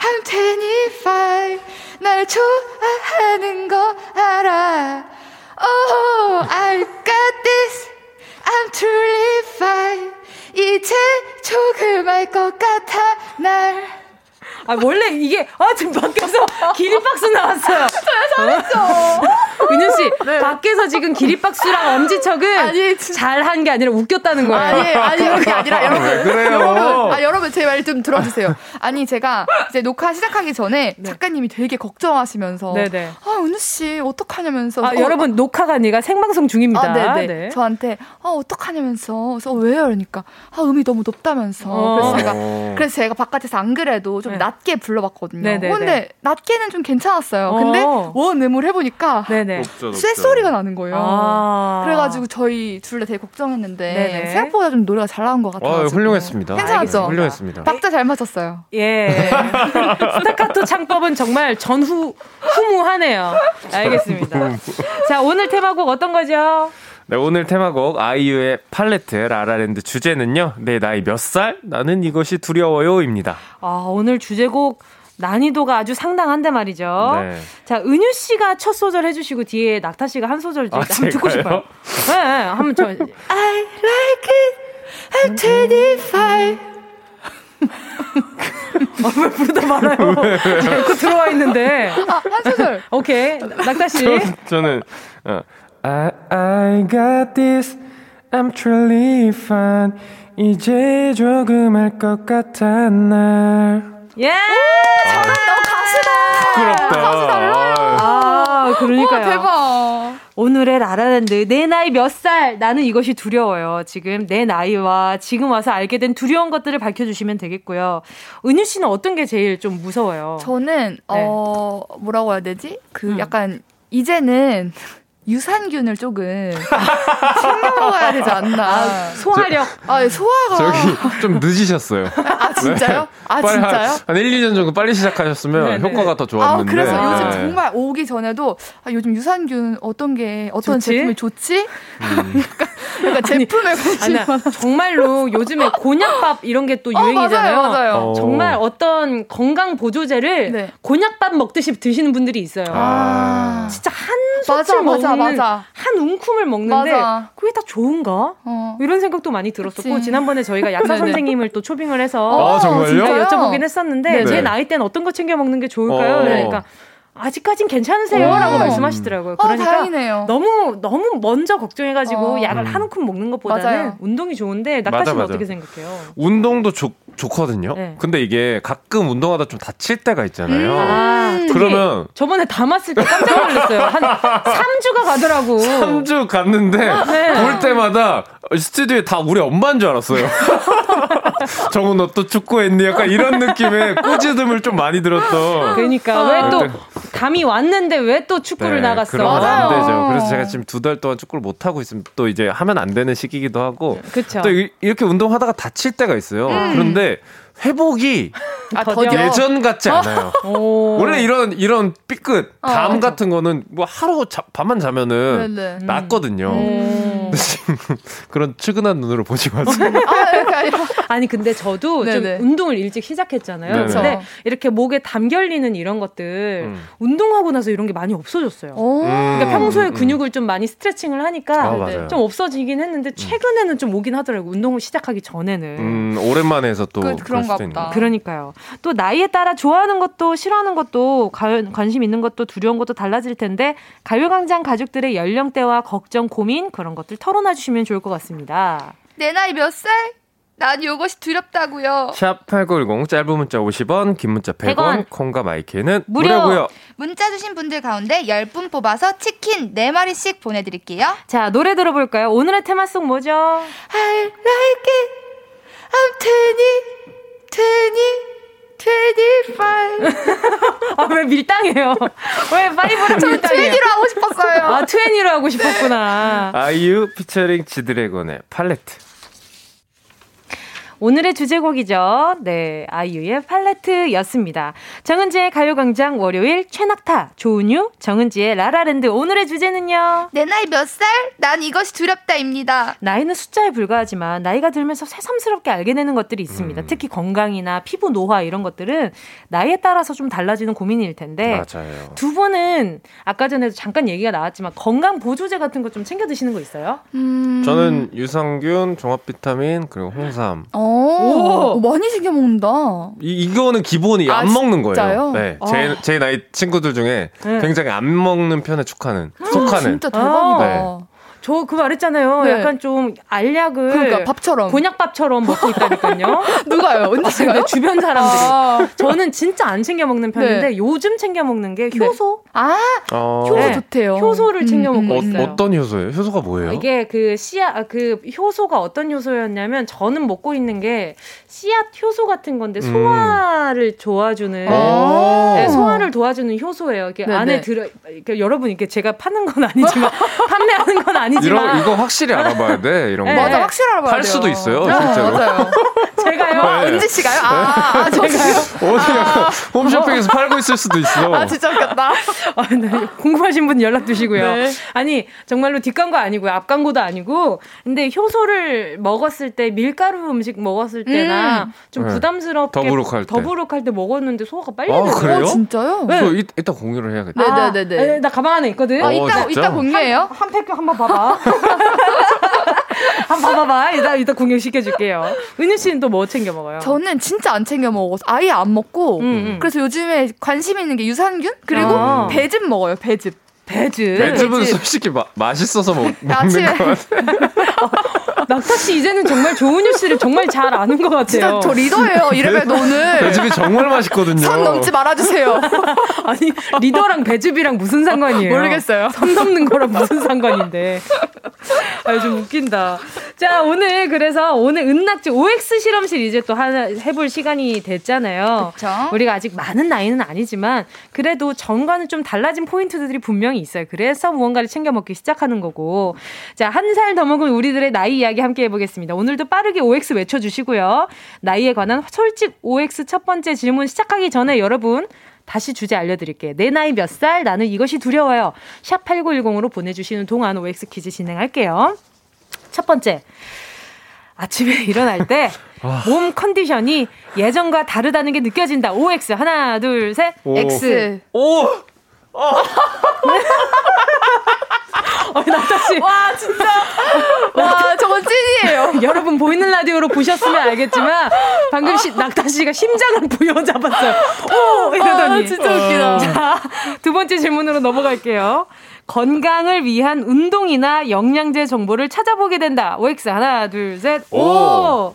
I'm 25. 날 좋아하는 거 알아. Oh, I got this. I'm truly fine. 이제 조금 알 것 같아, 날. 아, 원래 이게, 아, 지금 밖에서 기립박수 나왔어요. 잘했어. 어? 은유 씨, 네. 밖에서 지금 기립박수랑 엄지척은 잘한 게 아니라 웃겼다는 거예요. 아니, 아니, 그게 아니라 여러분. 그래요? 여러분, 아, 여러분, 제 말 좀 들어주세요. 아니, 제가 이제 녹화 시작하기 전에 네. 작가님이 되게 걱정하시면서. 네네. 아, 은유 씨, 어떡하냐면서. 아, 어, 여러분, 녹화가 아니라 생방송 중입니다. 아, 네네. 네. 저한테, 아, 어떡하냐면서. 그래서 왜요? 그러니까, 아, 음이 너무 높다면서. 어. 그래서 제가, 그래서 제가 바깥에서 안 그래도 좀 네. 낮게 불러봤거든요. 네네네. 근데 낮게는 좀 괜찮았어요. 근데 어. 원음을 해보니까 네네. 쇠소리가 나는 거예요. 아. 그래가지고 저희 둘 다 되게 걱정했는데 네네. 생각보다 좀 노래가 잘 나온 것 같아요. 훌륭했습니다. 괜찮았죠? 훌륭했습니다. 박자 잘 맞췄어요. 예. 스타카토 창법은 정말 전후 후무하네요. 알겠습니다. 자 오늘 테마곡 어떤 거죠? 네, 오늘 테마곡 아이유의 팔레트 라라랜드 주제는요. 내 나이 몇 살? 나는 이것이 두려워요입니다. 아, 오늘 주제곡 난이도가 아주 상당한데 말이죠. 네. 자, 은유 씨가 첫 소절 해주시고 뒤에 낙타 씨가 한 소절 아, 한번 듣고 싶어요. 네, 네, 한번 저. I like it. I'm 25. 아, 왜 부르다 말아요? 자꾸 들어와 있는데. 아, 한 소절. 오케이. 낙타 씨. 저, 는 어, I, I got this. I'm truly fine. 이제 조금 할 것 같아, 날. 예! 잘한다. 가수다. 부끄럽다. 가수 달라요. 아, 그러니까요. 우와, 대박. 오늘의 라라랜드. 내 나이 몇 살? 나는 이것이 두려워요. 지금 내 나이와 지금 와서 알게 된 두려운 것들을 밝혀주시면 되겠고요. 은유 씨는 어떤 게 제일 좀 무서워요? 저는, 네. 어, 뭐라고 해야 되지? 그 음. 약간, 이제는 유산균을 조금 챙겨 먹어야 되지 않나. 아, 소화력. 아, 예, 소화가. 저기 좀 늦으셨어요. 아, 진짜요? 네. 아, 진짜요? 한, 한 1, 2년 정도 빨리 시작하셨으면 네네. 네. 효과가 더 좋았는데. 아, 그래서 네. 요즘 정말 오기 전에도 아, 요즘 유산균 어떤 게, 어떤 좋지? 제품이 좋지? 음. 약간, 제품에 관심 많아. 정말로 요즘에 곤약밥 이런 게 또 유행이잖아요. 어, 맞아요, 맞아요. 어. 정말 어떤 건강 보조제를 네. 곤약밥 먹듯이 드시는 분들이 있어요. 아. 진짜 한 맞아, 먹는 맞아. 한 움큼을 먹는데 맞아. 그게 다 좋은가? 어. 이런 생각도 많이 들었었고 그치. 지난번에 저희가 약사 선생님을 또 초빙을 해서 아, 정말요? 여쭤보긴 했었는데 네네. 제 나이 때는 어떤 거 챙겨 먹는 게 좋을까요? 어. 그러니까 아직까진 괜찮으세요라고 어. 말씀하시더라고요. 어, 그러니까 어, 너무 너무 먼저 걱정해가지고 어. 약을 한 움큼 먹는 것보다는 맞아요. 운동이 좋은데 낙타 씨는 어떻게 생각해요? 운동도 좋 좋거든요. 네. 근데 이게 가끔 운동하다 좀 다칠 때가 있잖아요. 음. 아, 그러면 저번에 담았을 때 깜짝 놀랐어요. 한 3주가 가더라고. 3주 갔는데 네. 볼 때마다 스튜디오에 다 우리 엄마인 줄 알았어요. 정우 너 또 축구했니? 약간 이런 느낌의 꼬지듬을 좀 많이 들었던. 그러니까 아. 왜또 감이 왔는데 왜 또 축구를 네, 나갔어? 그러면 안 되죠. 그래서 제가 지금 두 달 동안 축구를 못 하고 있으면 또 이제 하면 안 되는 시기이기도 하고. 그쵸. 또 이렇게 운동하다가 다칠 때가 있어요. 음. 그런데 회복이 아, 예전 같지 않아요. 원래 이런 이런 삐끗 어, 담 어, 같은 거는 뭐 하루 자, 밤만 자면은 네네. 낫거든요. 음. 그런 측은한 눈으로 보지 마세요. 아, 아니 근데 저도 네네. 좀 운동을 일찍 시작했잖아요. 네네. 근데 이렇게 목에 담 결리는 이런 것들 음. 운동하고 나서 이런 게 많이 없어졌어요. 그러니까 음. 평소에 음. 근육을 좀 많이 스트레칭을 하니까 아, 좀 없어지긴 했는데 최근에는 좀 오긴 하더라고 요. 운동을 시작하기 전에는. 음, 오랜만에 해서 또 그, 그런가 보다. 그러니까요. 또 나이에 따라 좋아하는 것도 싫어하는 것도 관심 있는 것도 두려운 것도 달라질 텐데 가요광장 가족들의 연령대와 걱정, 고민 그런 것들 털어놔 주시면 좋을 것 같습니다. 내 나이 몇 살? 난 이것이 두렵다고요. 샵 8910 짧은 문자 50원, 긴 문자 100원, 100원. 콩과 마이크는 무료. 고요 문자 주신 분들 가운데 10분 뽑아서 치킨 4마리씩 보내 드릴게요. 자, 노래 들어볼까요? 오늘의 테마송 뭐죠? I like it. I'm 20, 20, 25. 아, 왜 밀당해요? 왜 five를 밀당해요? 저 20로 하고 싶었어요. 아, 20로 하고 싶었구나. 아이유 피처링 지드래곤의 팔레트. 오늘의 주제곡이죠. 네, 아이유의 팔레트였습니다. 정은지의 가요광장 월요일 최낙타, 조은유, 정은지의 라라랜드 오늘의 주제는요. 내 나이 몇 살? 난 이것이 두렵다입니다. 나이는 숫자에 불과하지만 나이가 들면서 새삼스럽게 알게 되는 것들이 있습니다. 음. 특히 건강이나 피부 노화 이런 것들은 나이에 따라서 좀 달라지는 고민일 텐데 맞아요. 두 분은 아까 전에도 잠깐 얘기가 나왔지만 건강 보조제 같은 거 좀 챙겨 드시는 거 있어요? 음... 저는 유산균, 종합 비타민 그리고 홍삼. 어. 오, 많이 챙겨 먹는다. 이, 이거는 기본이 아, 안 먹는 거예요. 네. 제, 아. 제 나이 친구들 중에 네. 굉장히 안 먹는 편에 축하는, 속하는. 진짜 대박이다. 네. 저그 말했잖아요. 네. 약간 좀 알약을 그러니까 밥처럼 곤약밥처럼 먹고 있다니까요. 누가요? 언제 씨가요? 주변 사람들이. 아. 저는 진짜 안 챙겨 먹는 편인데 네. 요즘 챙겨 먹는 게 네. 효소. 네. 아, 어. 효소 네. 좋대요. 효소를 챙겨 음, 먹고 음, 있어요. 어, 떤 효소예요? 효소가 뭐예요? 이게 그 씨앗 아, 그 효소가 어떤 효소였냐면 저는 먹고 있는 게 씨앗 효소 같은 건데 음. 소화를 도와주는 네, 소화를 도와주는 효소예요. 이게 네네. 안에 들어 그러니까 여러분 이게 제가 파는 건 아니지만 판매하는 건 아니지만 이런 이거 확실히 알아봐야 돼. 이런 거. 네. 맞아, 확실히 알아봐야 돼. 할 수도 있어요, 네, 실제로. 제가요? 네. 은지 씨가요? 아, 아 제가요? 어디 아. 홈쇼핑에서 팔고 있을 수도 있어. 아, 진짜 웃겼다. 아, 네. 궁금하신 분 연락 주시고요. 네. 아니, 정말로 뒷광고 아니고요. 앞광고도 아니고. 근데 효소를 먹었을 때 밀가루 음식 먹었을 때나 음. 좀 네. 부담스럽게 더부룩할 때 더부룩할 때 먹었는데 소화가 빨리 아, 되요 그래요? 진짜요? 네. 저 이, 이따 공유를 해야겠다. 아, 네네네. 나 가방 안에 있거든. 아, 이따 어, 이따 공유해요? 한, 한팩 한번 봐봐. 한번 봐봐봐. 이따, 이따 공유시켜줄게요. 은유 씨는 또 뭐 챙겨 먹어요? 저는 진짜 안 챙겨 먹어서 아예 안 먹고, 음, 음. 그래서 요즘에 관심 있는 게 유산균? 그리고 아. 배즙 먹어요, 배즙. 배즙. 배즙은 배즙. 솔직히 마, 맛있어서 먹, 먹는 것 같아요. 낙타 씨 이제는 정말 조은유 씨를 정말 잘 아는 것 같아요. 진짜 저 리더예요. 이래봬 오늘. 배즙이 정말 맛있거든요. 선 넘지 말아주세요. 아니 리더랑 배즙이랑 무슨 상관이에요? 모르겠어요. 선 넘는 거랑 무슨 상관인데. 아, 좀 웃긴다. 자, 오늘 그래서 오늘 은낙지 OX 실험실 이제 또 하나 해볼 시간이 됐잖아요. 그쵸? 우리가 아직 많은 나이는 아니지만 그래도 전과는 좀 달라진 포인트들이 분명히 있어요. 그래서 무언가를 챙겨 먹기 시작하는 거고. 자, 한 살 더 먹은 우리들의 나이 이야기 함께 해보겠습니다. 오늘도 빠르게 OX 외쳐주시고요. 나이에 관한 솔직 OX 첫 번째 질문 시작하기 전에 여러분 다시 주제 알려드릴게요. 내 나이 몇 살? 나는 이것이 두려워요. 샵 8910으로 보내주시는 동안 OX 퀴즈 진행할게요. 첫 번째. 아침에 일어날 때 몸 컨디션이 예전과 다르다는 게 느껴진다. OX. 하나, 둘, 셋. 오. X. 오! 어. 어, 낙타 씨. 와, 진짜. 와, 저건 찐이에요. 여러분 보이는 라디오로 보셨으면 알겠지만 방금 시, 낙타 씨가 심장을 부여잡았어요. 오! 이러더니. 아, 진짜 웃기다. 자, 두 번째 질문으로 넘어갈게요. 건강을 위한 운동이나 영양제 정보를 찾아보게 된다. OX 하나, 둘, 셋. 오! 오.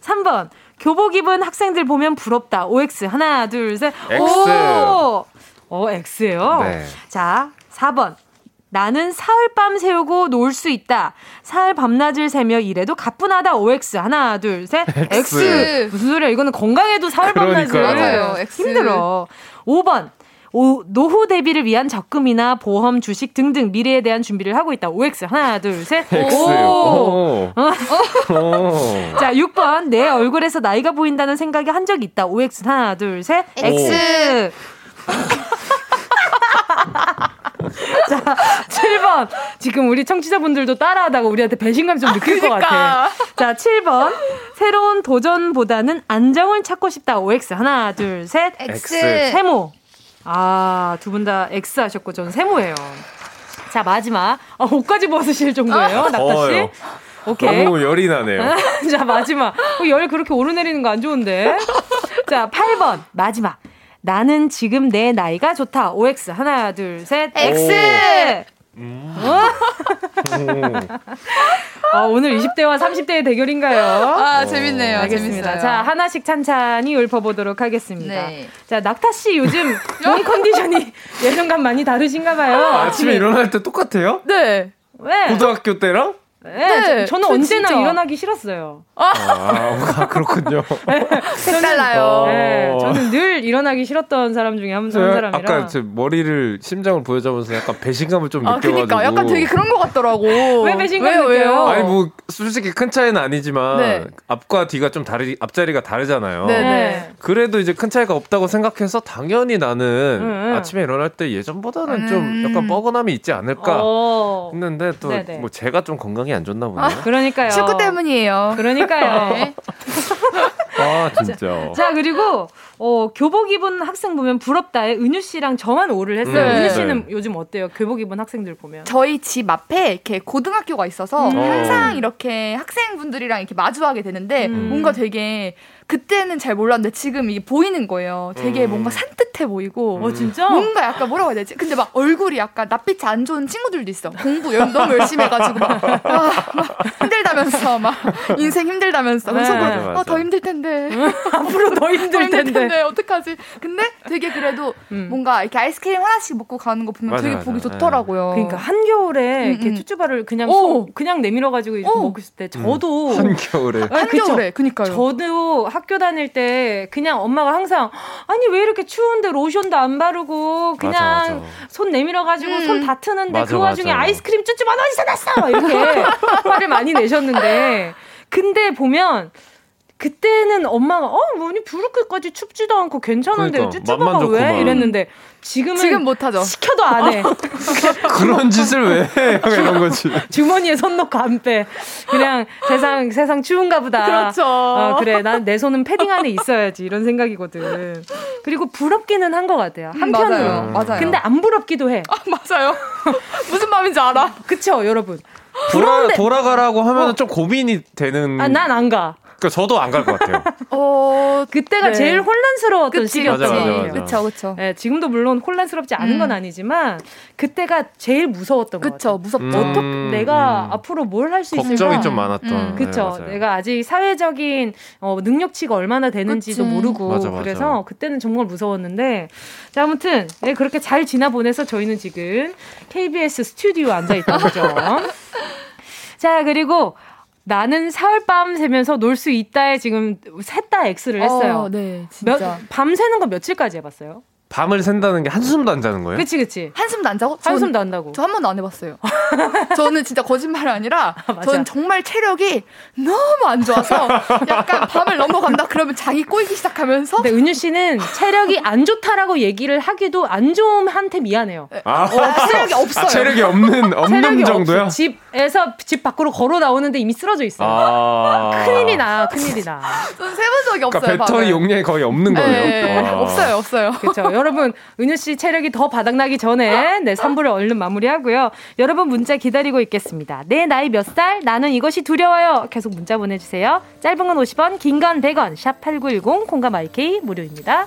3번. 교복 입은 학생들 보면 부럽다. OX 하나, 둘, 셋. X. 오! 어, X예요. 네. 자, 4번. 나는 사흘밤 새우고 놀 수 있다. 사흘 밤낮을 새며 일해도 가뿐하다. OX. 하나, 둘, 셋. X. X. 무슨 소리야. 이거는 건강해도 사흘 밤낮을. 맞아요. X. 힘들어. 5번. 오, 노후 대비를 위한 적금이나 보험, 주식 등등 미래에 대한 준비를 하고 있다. OX. 하나, 둘, 셋. X. 오. 오. 오. 자, 6번. 내 얼굴에서 나이가 보인다는 생각이 한 적이 있다. OX. 하나, 둘, 셋. X. 자, 7번. 지금 우리 청취자분들도 따라하다가 우리한테 배신감 좀 느낄 것 같아. 자, 7번. 새로운 도전보다는 안정을 찾고 싶다. OX. 하나, 둘, 셋. X. 세모. 아, 두 분 다 X 하셨고, 저는 세모예요. 자, 마지막. 아, 옷까지 벗으실 정도예요, 낙타 씨? 더워요. 오케이. 너무 열이 나네요. 자, 마지막. 어, 열 그렇게 오르내리는 거 안 좋은데. 자, 8번. 마지막. 나는 지금 내 나이가 좋다. OX. 하나, 둘, 셋. X! 음. 어, 오늘 20대와 30대의 대결인가요? 아, 재밌네요. 알겠습니다. 재밌어요. 자, 하나씩 찬찬히 읊어보도록 하겠습니다. 네. 자, 낙타씨 요즘 몸 컨디션이 예전과 많이 다르신가 봐요. 아 침에 일어날 때 똑같아요? 네. 왜? 고등학교 때랑? 네, 네, 저, 는저 언제나 진짜. 일어나기 싫었어요. 아, 그렇군요. 색달라요. 네, 저는 늘 일어나기 싫었던 사람 중에 한, 한 사람이라. 아까 제 머리를 심장을 보여자면서 약간 배신감을 좀 아, 느껴가지고. 그니까. 약간 되게 그런 것 같더라고. 왜 배신감 왜요, 느껴요? 왜요? 아니 뭐 솔직히 큰 차이는 아니지만 네. 앞과 뒤가 좀 다르 앞자리가 다르잖아요. 네, 네. 그래도 이제 큰 차이가 없다고 생각해서 당연히 나는 음. 아침에 일어날 때 예전보다는 음. 좀 약간 뻐근함이 있지 않을까 어. 했는데 또 네네. 뭐 제가 좀 건강 이 안 좋나 보네요. 그러니까요. 축구 때문이에요. 그러니까요. 네. 아 진짜. 자, 그리고, 어, 교복 입은 학생 보면 부럽다에 은유 씨랑 저만 오를 했어요. 네. 은유 씨는 요즘 어때요? 교복 입은 학생들 보면. 저희 집 앞에 이렇게 고등학교가 있어서 음. 항상 이렇게 학생분들이랑 이렇게 마주하게 되는데 음. 뭔가 되게 그때는 잘 몰랐는데 지금 이게 보이는 거예요. 되게 음. 뭔가 산뜻해 보이고 어, 진짜? 뭔가 약간 뭐라고 해야 되지? 근데 막 얼굴이 약간 낯빛이 안 좋은 친구들도 있어. 공부 열- 너무 열심히 해가지고 막, 아, 막 힘들다면서 막 인생 힘들다면서. 그래서 네. 막, 맞아, 아, 맞아. 더 힘들 텐데. 앞으로 더더 힘들 힘들 텐데. 텐데 어떡하지? 근데 되게 그래도 음. 뭔가 이렇게 아이스크림 하나씩 먹고 가는 거 보면 맞아, 되게 맞아. 보기 네. 좋더라고요. 그러니까 한겨울에 음, 이렇게 음. 쭈쭈바를 그냥 오. 소- 그냥 내밀어가지고 오. 먹을 때 저도 한겨울에 아? 한겨울에 그니까요. 저도 학교 다닐 때 그냥 엄마가 항상 아니 왜 이렇게 추운데 로션도 안 바르고 그냥 맞아, 맞아. 손 내밀어 가지고 음. 손 다트는데 맞아, 그 와중에 맞아. 아이스크림 쭈쭈만 어디서 났어 이렇게 화를 많이 내셨는데 근데 보면 그때는 엄마가 어 뭐니 그렇게까지 춥지도 않고 괜찮은데 그러니까, 쭈쭈바가 왜. 이랬는데 지금은 지금 못하죠. 시켜도 안 해. 그런 짓을 왜 해? 이런 거지. 주머니에 손 넣고 안 빼. 그냥 세상 세상 추운가 보다. 그렇죠. 어, 그래. 난 내 손은 패딩 안에 있어야지. 이런 생각이거든. 그리고 부럽기는 한 것 같아요. 음, 한편으로. 맞아요. 맞아요. 근데 안 부럽기도 해. 아, 맞아요. 무슨 마음인지 알아. 그쵸, 여러분? 돌아 돌아가라고 하면 어. 은좀 고민이 되는. 아, 난 안 가. 그러니까 저도 안 갈 것 같아요. 어, 그때가 네. 제일 혼란스러웠던 것. 그쵸, 그쵸. 예, 지금도 물론 혼란스럽지 않은 음. 건 아니지만 그때가 제일 무서웠던 것 그쵸, 같아요. 무섭죠. 음. 어떻게 내가 음. 앞으로 뭘 할 수 있을까? 걱정이 좀 많았던. 음, 네. 내가 아직 사회적인 어, 능력치가 얼마나 되는지도 그치. 모르고 맞아, 맞아. 그래서 그때는 정말 무서웠는데 자 아무튼 네, 그렇게 잘 지나 보내서 저희는 지금 KBS 스튜디오에 앉아 있다는 거죠. 자 그리고 나는 사흘밤 새면서 놀 수 있다에 지금 셋 다 X를 했어요. 어, 네, 몇, 진짜. 밤 새는 건 며칠까지 해봤어요? 밤을 샌다는 게 한숨도 안 자는 거예요? 그치 그치. 한숨도 안 자고? 전- 한숨도 안 나고. 저 한 번도 안 해봤어요. 저는 진짜 거짓말이 아니라 맞아. 저는 정말 체력이 너무 안 좋아서 약간 밤을 넘어간다 그러면 장이 꼬이기 시작하면서 근데 은유 씨는 체력이 안 좋다라고 얘기를 하기도 안 좋음한테 미안해요. 아, 아, 체력이 없어요. 아, 체력이 없는 없는 체력이 정도야? 없어. 집에서 집 밖으로 걸어 나오는데 이미 쓰러져 있어. 요 아. 큰일이 나, 큰일이 나. 저는 세본 적이 그러니까 없어요. 배터리 밤을. 용량이 거의 없는 거예요. 네, 와. 없어요, 없어요. 그렇죠. 여러분, 은유 씨 체력이 더 바닥나기 전에 네, 3부를 얼른 마무리하고요. 여러분 문자 기다리고 있겠습니다. 내 나이 몇 살? 나는 이것이 두려워요. 계속 문자 보내주세요. 짧은 건 50원, 긴 건 100원, 샵 8910, 공감 IK 무료입니다.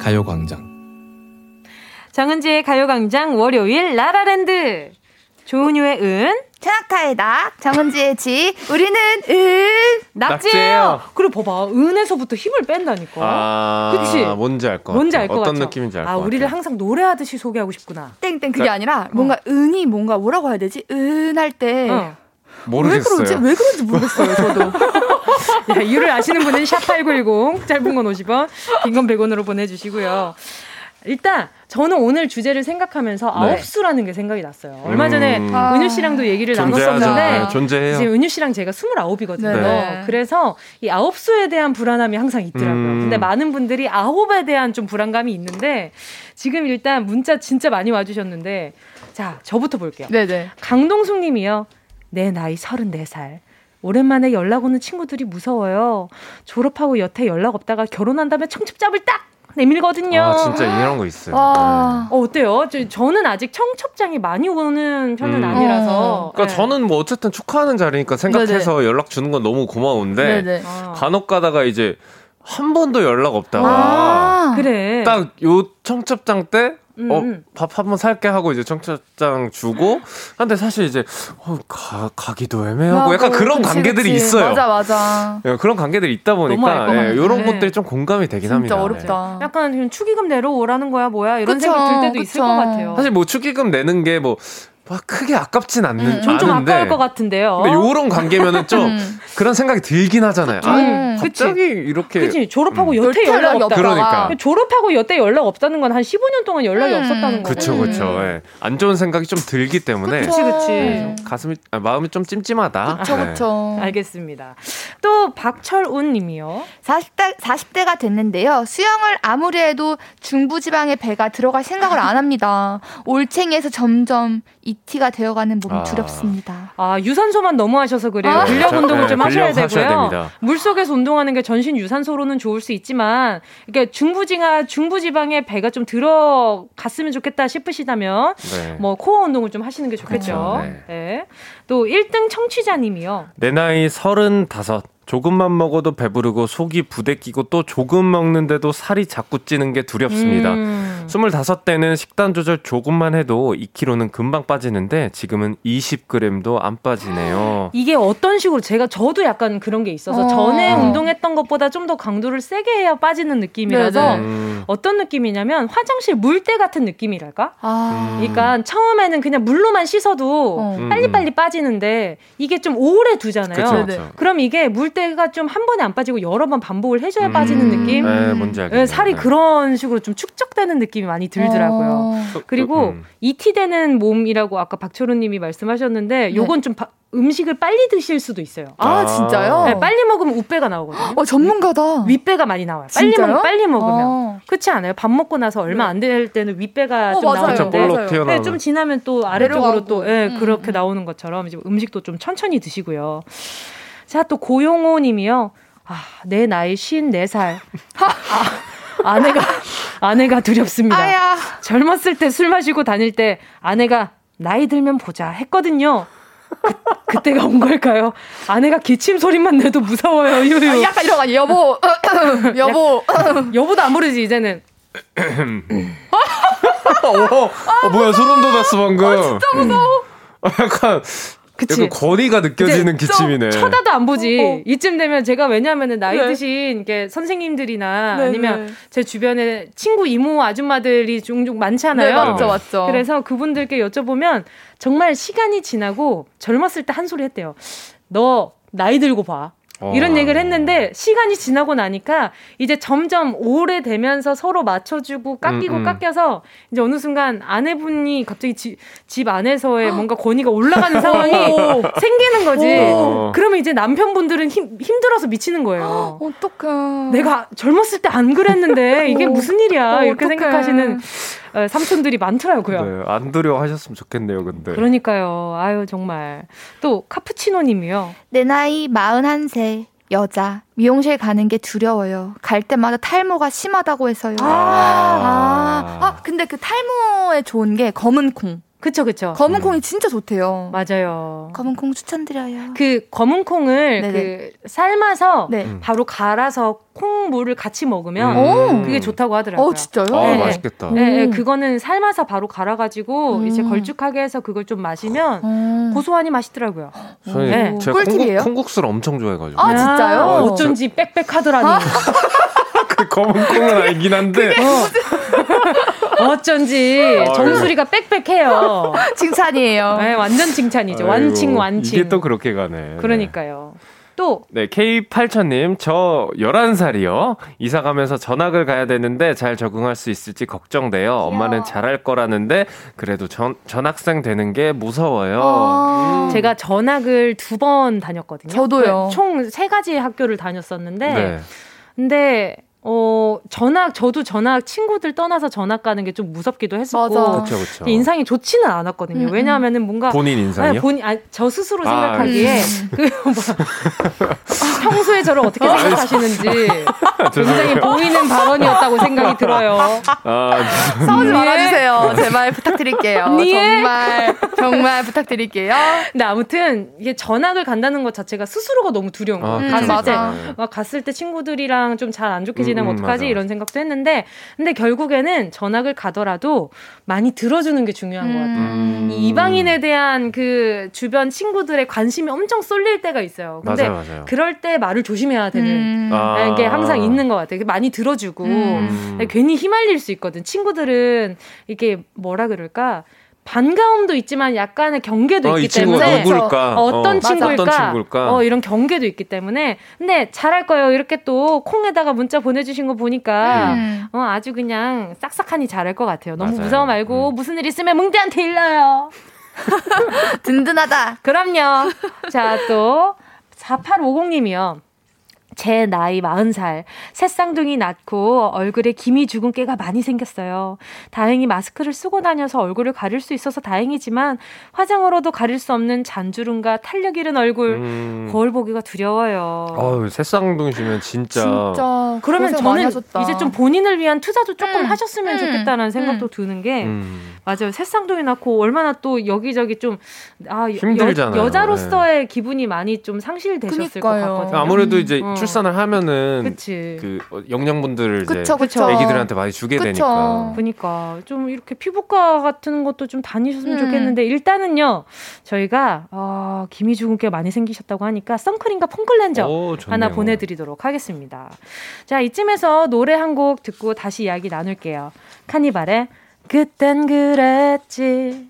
가요광장 정은지의 가요광장 월요일 라라랜드 조은유의 은 테나카의 낙, 정은지의 지, 우리는 은 낙지예요. 그리고 봐봐, 은에서부터 힘을 뺀다니까. 아, 그치? 뭔지 알것 같아. 뭔지 알 것 같아. 어떤 느낌인지 알것 아, 같아. 우리를 항상 노래하듯이 소개하고 싶구나. 땡땡 그게 아니라 뭔가 은이 뭔가 뭐라고 해야 되지? 은 할 때 어. 모르겠어요. 왜 그런지 왜 그런지 모르겠어요. 저도. 야, 이유를 아시는 분은 샵8910 짧은 건 50원, 긴 건 100원으로 보내주시고요. 일단 저는 오늘 주제를 생각하면서 네. 아홉수라는 게 생각이 났어요. 얼마 전에 음. 은유 씨랑도 얘기를 존재하죠. 나눴었는데 네, 존재해요. 지금 은유 씨랑 제가 29이거든요. 네. 그래서 이 아홉수에 대한 불안함이 항상 있더라고요. 음. 근데 많은 분들이 아홉에 대한 좀 불안감이 있는데 지금 일단 문자 진짜 많이 와주셨는데 자 저부터 볼게요. 네네. 강동숙 님이요. 내 나이 34살. 오랜만에 연락 오는 친구들이 무서워요. 졸업하고 여태 연락 없다가 결혼한다면 청첩장을 딱 내밀거든요. 아, 진짜 이런 거 있어요. 와. 어, 어때요? 저, 저는 아직 청첩장이 많이 오는 편은 음. 아니라서. 그러니까 네. 저는 뭐 어쨌든 축하하는 자리니까 생각해서 연락 주는 건 너무 고마운데 네네. 아. 간혹 가다가 이제 한 번도 연락 없다가 아. 그래. 딱 요 청첩장 때 음, 어, 음. 밥한번 살게 하고 이제 청첩장 주고 근데 사실 이제 어, 가, 가기도 애매하고 약간 그런 그치, 관계들이 그치. 있어요. 맞아 맞아. 예, 그런 관계들이 있다 보니까. 예, 이런 네. 것들이 좀 공감이 되긴 합니다. 진짜 예. 어렵다. 약간 그냥 축의금 내려오라는 거야, 뭐야, 이런 그쵸, 생각 들 때도 있을 그쵸. 것 같아요. 사실 뭐 축의금 내는 게뭐 막 크게 아깝진 않는 음. 전좀 않은데 아까울 것 같은데요. 근데 요런 관계면은 좀 음. 그런 생각이 들긴 하잖아요. 아, 음, 갑자기 이렇게 그치 졸업하고 음. 여태 연락 없다. 그러니까. 졸업하고 여태 연락 없다는 건 한 15년 동안 연락이 음. 없었다는 거고. 그쵸 그쵸. 예. 안 좋은 생각이 좀 들기 때문에 그치 그치. 음. 가슴이 아, 마음이 좀 찜찜하다. 그쵸 네. 그쵸. 알겠습니다. 또 박철운 님이요. 40대 40대가 됐는데요. 수영을 아무리 해도 중부지방의 배가 들어갈 생각을 안 합니다. 올챙이에서 점점 이티가 되어가는 몸이 아. 두렵습니다. 아, 유산소만 너무 하셔서 그래요. 아. 근력 운동을 네, 좀 하셔야 근력 하셔야 되고요. 됩니다. 물속에서 운동하는 게 전신 유산소로는 좋을 수 있지만, 이게 중부지가 중부지방에 배가 좀 들어갔으면 좋겠다 싶으시다면, 네. 뭐 코어 운동을 좀 하시는 게 좋겠죠. 그렇죠, 네. 네. 또 1등 청취자님이요. 내 나이 서른다섯. 조금만 먹어도 배부르고 속이 부대끼고 또 조금 먹는데도 살이 자꾸 찌는 게 두렵습니다. 음. 스물다섯 대는 식단 조절 조금만 해도 2kg는 금방 빠지는데 지금은 20g도 안 빠지네요. 이게 어떤 식으로 제가 저도 약간 그런 게 있어서 어. 전에 음. 운동했던 것보다 좀 더 강도를 세게 해야 빠지는 느낌이라서 네 네. 음, 어떤 느낌이냐면 화장실 물때 같은 느낌이랄까? 아. 그러니까 처음에는 그냥 물로만 씻어도 어. 음, 빨리빨리 빠지는데 이게 좀 오래 두잖아요. 그쵸. 그쵸. 그럼 이게 물때가 좀 한 번에 안 빠지고 여러 번 반복을 해줘야 음, 빠지는 느낌? 네, 뭔지 알겠네요. 네, 살이 네. 그런 식으로 좀 축적되는 느낌이 많이 들더라고요. 어. 그리고 음. 이티되는 몸이라고 아까 박초론 님이 말씀하셨는데 요건 좀 바- 음식을 빨리 드실 수도 있어요. 아, 아. 진짜요? 네, 빨리 먹으면 우배가 나오거든요. 어, 전문가다. 윗배가 많이 나와요. 빨리 진짜요? 먹 빨리 먹으면. 어. 그렇지 않아요? 밥 먹고 나서 얼마 안 될 때는 윗배가 어, 좀 맞아요. 나오는데. 네, 좀 지나면 또 아래쪽으로 내려가고. 또 예, 음, 그렇게 음. 나오는 것처럼 이제 음식도 좀 천천히 드시고요. 자, 또 고용호 님이요. 아, 내 나이 54살. 아, 아내가 아내가 두렵습니다. 아야. 젊었을 때 술 마시고 다닐 때 아내가 나이 들면 보자 했거든요. 그, 그때가 온 걸까요? 아내가 기침 소리만 내도 무서워요. 유유. 아, 약간 이런 거 아니에요? 여보. 여보. 여보도 안 부르지 이제는. 어, 어, 뭐야 소름 돋았어 방금. 진짜 무서워. 약간 그치. 거리가 느껴지는 기침이네. 쳐다도 안 보지. 어, 어. 이쯤 되면 제가 왜냐하면 나이 네. 드신 게 선생님들이나 네, 아니면 네. 제 주변에 친구 이모 아줌마들이 종종 많잖아요. 네, 맞죠, 맞죠. 그래서 그분들께 여쭤보면 정말 시간이 지나고 젊었을 때 한 소리 했대요. 너 나이 들고 봐. 이런 어. 얘기를 했는데 시간이 지나고 나니까 이제 점점 오래되면서 서로 맞춰주고 깎이고 음, 음. 깎여서 이제 어느 순간 아내분이 갑자기 지, 집 안에서의 뭔가 권위가 올라가는 상황이 생기는 거지. 오. 그러면 이제 남편분들은 힘, 힘들어서 미치는 거예요. 어떡해. 내가 젊었을 때 안 그랬는데 이게 무슨 일이야. 이렇게 어떡해. 생각하시는 어, 삼촌들이 많더라고요. 네, 안 두려워하셨으면 좋겠네요, 근데. 그러니까요. 아유 정말 또 카푸치노님이요. 내 나이 41세. 여자 미용실 가는 게 두려워요. 갈 때마다 탈모가 심하다고 해서요. 아, 아, 아 근데 그 탈모에 좋은 게 검은 콩. 그쵸, 그쵸. 검은 음. 콩이 진짜 좋대요. 맞아요. 검은 콩 추천드려요. 그 검은 콩을 네네. 그 삶아서 네. 음. 바로 갈아서 콩물을 같이 먹으면 음. 그게 좋다고 하더라고요. 어, 진짜요? 아, 네. 맛있겠다. 네, 네, 그거는 삶아서 바로 갈아가지고 음. 이제 걸쭉하게 해서 그걸 좀 마시면 음. 고소하니 맛있더라고요. 저희 네. 제가 꿀팁이에요? 콩국, 수를 엄청 좋아해가지고. 아, 진짜요? 아, 어쩐지 빽빽하더라니. 아. 그 검은 콩은 알긴 한데. 어쩐지 정수리가 빽빽해요. 칭찬이에요. 네, 완전 칭찬이죠. 아이고, 완칭 완칭. 이게 또 그렇게 가네. 그러니까요. 또. 네, K8000님, 저 11살이요. 이사 가면서 전학을 가야 되는데 잘 적응할 수 있을지 걱정돼요. 엄마는 잘할 거라는데, 그래도 전, 전학생 되는 게 무서워요. 아~ 음. 제가 전학을 두 번 다녔거든요. 저도요. 총 세 가지 학교를 다녔었는데, 네. 근데 어, 전학, 저도 전학, 친구들 떠나서 전학 가는 게 좀 무섭기도 했었고. 맞아. 그쵸, 그쵸. 인상이 좋지는 않았거든요. 음, 음. 왜냐하면은 뭔가. 본인 인상이요? 아니, 본인, 아니, 저 스스로 아, 생각하기에. 음. 그, 뭐, 평소에 저를 어떻게 생각하시는지 굉장히 보이는 발언이었다고 생각이 들어요. 아, 싸우지 말아주세요. 제발 부탁드릴게요. 정말, 정말 부탁드릴게요. 근데 아무튼, 이게 전학을 간다는 것 자체가 스스로가 너무 두려운 거예요. 아, 갔을 맞아. 때. 갔을 때 친구들이랑 좀 잘 안 좋게 지내면 음, 어떡하지? 맞아. 이런 생각도 했는데 근데 결국에는 전학을 가더라도 많이 들어주는 게 중요한 음. 것 같아요. 음. 이 이방인에 대한 그 주변 친구들의 관심이 엄청 쏠릴 때가 있어요. 근데 맞아요, 맞아요. 그럴 때 말을 조심해야 되는 음. 아. 게 항상 있는 것 같아요. 많이 들어주고 음. 괜히 휘말릴 수 있거든. 친구들은 이게 뭐라 그럴까? 반가움도 있지만 약간의 경계도 어, 있기 때문에 누굴까? 어떤, 어, 친구일까? 어떤 친구일까? 어, 이런 경계도 있기 때문에 근데 잘할 거예요. 이렇게 또 콩에다가 문자 보내주신 거 보니까 음. 어, 아주 그냥 싹싹하니 잘할 것 같아요. 너무 맞아요. 무서워 말고 음. 무슨 일 있으면 뭉디한테 일러요. 든든하다. 그럼요. 자, 또 4850님이요. 제 나이 40살, 새쌍둥이 낳고 얼굴에 김이 죽은 깨가 많이 생겼어요. 다행히 마스크를 쓰고 다녀서 얼굴을 가릴 수 있어서 다행이지만 화장으로도 가릴 수 없는 잔주름과 탄력 잃은 얼굴, 음. 거울 보기가 두려워요. 어우, 새쌍둥이시면 진짜. 진짜. 그러면 저는 하셨다. 이제 좀 본인을 위한 투자도 조금 음. 하셨으면 음. 좋겠다는 생각도 음. 드는 게, 음. 맞아요. 새쌍둥이 낳고 얼마나 또 여기저기 좀, 아, 힘들잖아요. 여, 자로서의 네. 기분이 많이 좀 상실되셨을 그러니까요. 것 같거든요. 아무래도 이제 어. 출산 을 하면은 그치. 그 영양분들을 그쵸, 이제 그쵸. 애기들한테 많이 주게 그쵸. 되니까. 그러니까 좀 이렇게 피부과 같은 것도 좀 다니셨으면 음. 좋겠는데 일단은요 저희가 어, 기미 주근깨 많이 생기셨다고 하니까 선크림과 폼클렌저 오, 하나 보내드리도록 하겠습니다. 자 이쯤에서 노래 한 곡 듣고 다시 이야기 나눌게요. 카니발의 그땐 그랬지.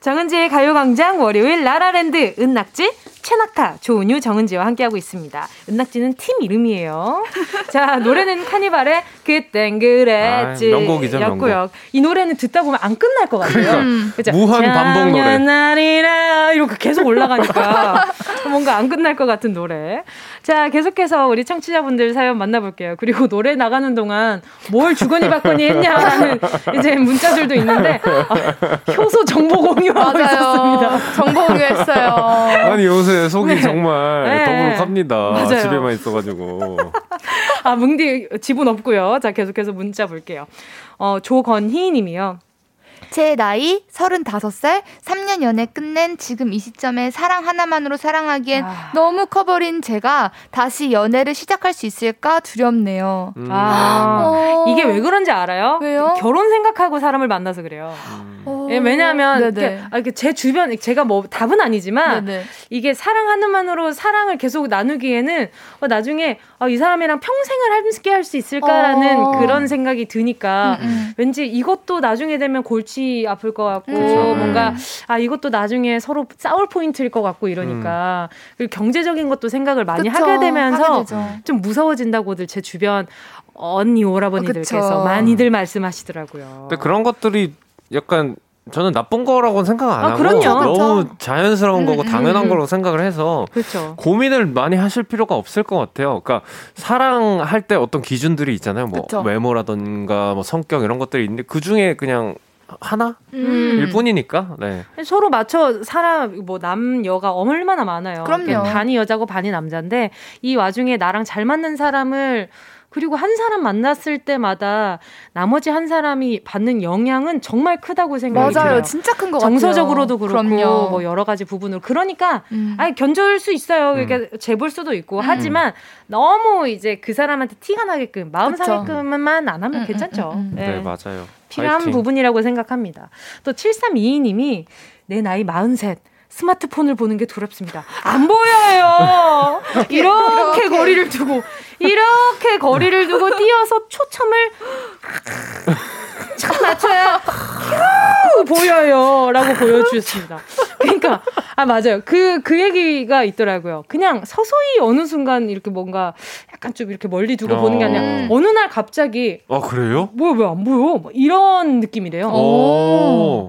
정은지의 가요광장 월요일 라라랜드 은낙지 최낙타 조은유 정은지와 함께하고 있습니다. 은낙지는 팀 이름이에요. 자 노래는 카니발의 그땐 그랬지 아, 명곡이죠 명곡. 이 노래는 듣다 보면 안 끝날 것 같아요. 그러니까 무한 반복 노래. 날이라 이렇게 계속 올라가니까 뭔가 안 끝날 것 같은 노래. 자 계속해서 우리 청취자분들 사연 만나볼게요. 그리고 노래 나가는 동안 뭘 주거니 받거니 했냐라는 이제 문자들도 있는데 아, 효소 정보 공유하고 있었습니다. 정보 공유했어요. 아니 요새 속이 네. 정말 네. 더부룩합니다. 맞아요. 집에만 있어가지고. 아 뭉디 집은 없고요. 자 계속해서 문자 볼게요. 어 조건희 님이요. 제 나이 35살, 3년 연애 끝낸 지금 이 시점에 사랑 하나만으로 사랑하기엔 아. 너무 커버린 제가 다시 연애를 시작할 수 있을까 두렵네요. 음. 아, 어. 이게 왜 그런지 알아요? 왜요? 결혼 생각하고 사람을 만나서 그래요. 음. 어. 예, 왜냐하면 이렇게, 아, 이렇게 제 주변 제가 뭐 답은 아니지만 네네. 이게 사랑 하나만으로 사랑을 계속 나누기에는 어, 나중에 어, 이 사람이랑 평생을 함께 할 수 있을까라는 어. 그런 생각이 드니까 음, 음. 왠지 이것도 나중에 되면 골치 아플 것 같고 음. 뭔가 아 이것도 나중에 서로 싸울 포인트일 것 같고 이러니까 음. 그리고 경제적인 것도 생각을 많이 그쵸, 하게 되면서 하게 좀 무서워진다고들 제 주변 언니 오라버니들께서 많이들 말씀하시더라고요. 근데 그런 것들이 약간 저는 나쁜 거라고 생각 안 아, 하고 그럼요. 너무 자연스러운 음, 거고 음, 당연한 음. 거라고 생각을 해서 그렇죠. 고민을 많이 하실 필요가 없을 것 같아요. 그러니까 사랑할 때 어떤 기준들이 있잖아요. 뭐 그쵸. 외모라든가 뭐 성격 이런 것들이 있는데 그 중에 그냥 하나 음. 일 뿐이니까 네. 서로 맞춰 사람 뭐 남여가 얼마나 많아요. 그럼요. 반이 여자고 반이 남자인데 이 와중에 나랑 잘 맞는 사람을 그리고 한 사람 만났을 때마다 나머지 한 사람이 받는 영향은 정말 크다고 생각이 맞아요. 들어요. 진짜 큰거 같아요. 정서적으로도 그렇고 그럼요. 뭐 여러 가지 부분으로 그러니까 음. 아니 견줄 수 있어요. 그러니까 음. 재볼 수도 있고 음. 하지만 너무 이제 그 사람한테 티가 나게끔 마음 그쵸. 상하게끔만 안 하면 음, 음 괜찮죠. 음, 네. 네. 맞아요. 필요한 파이팅. 부분이라고 생각합니다. 또 7322님이 내 나이 43 스마트폰을 보는 게 두렵습니다. 안 보여요. 이렇게, 이렇게, 거리를 두고 이렇게 거리를 두고 뛰어서 초점을 참 낮춰야 보여요라고 보여주셨습니다. 그러니까 아 맞아요. 그그 그 얘기가 있더라고요. 그냥 서서히 어느 순간 이렇게 뭔가 약간 좀 이렇게 멀리 두고 어. 보는 게 아니라 음. 어느 날 갑자기 아 그래요? 뭐야 왜 안 보여? 뭐 이런 느낌이래요.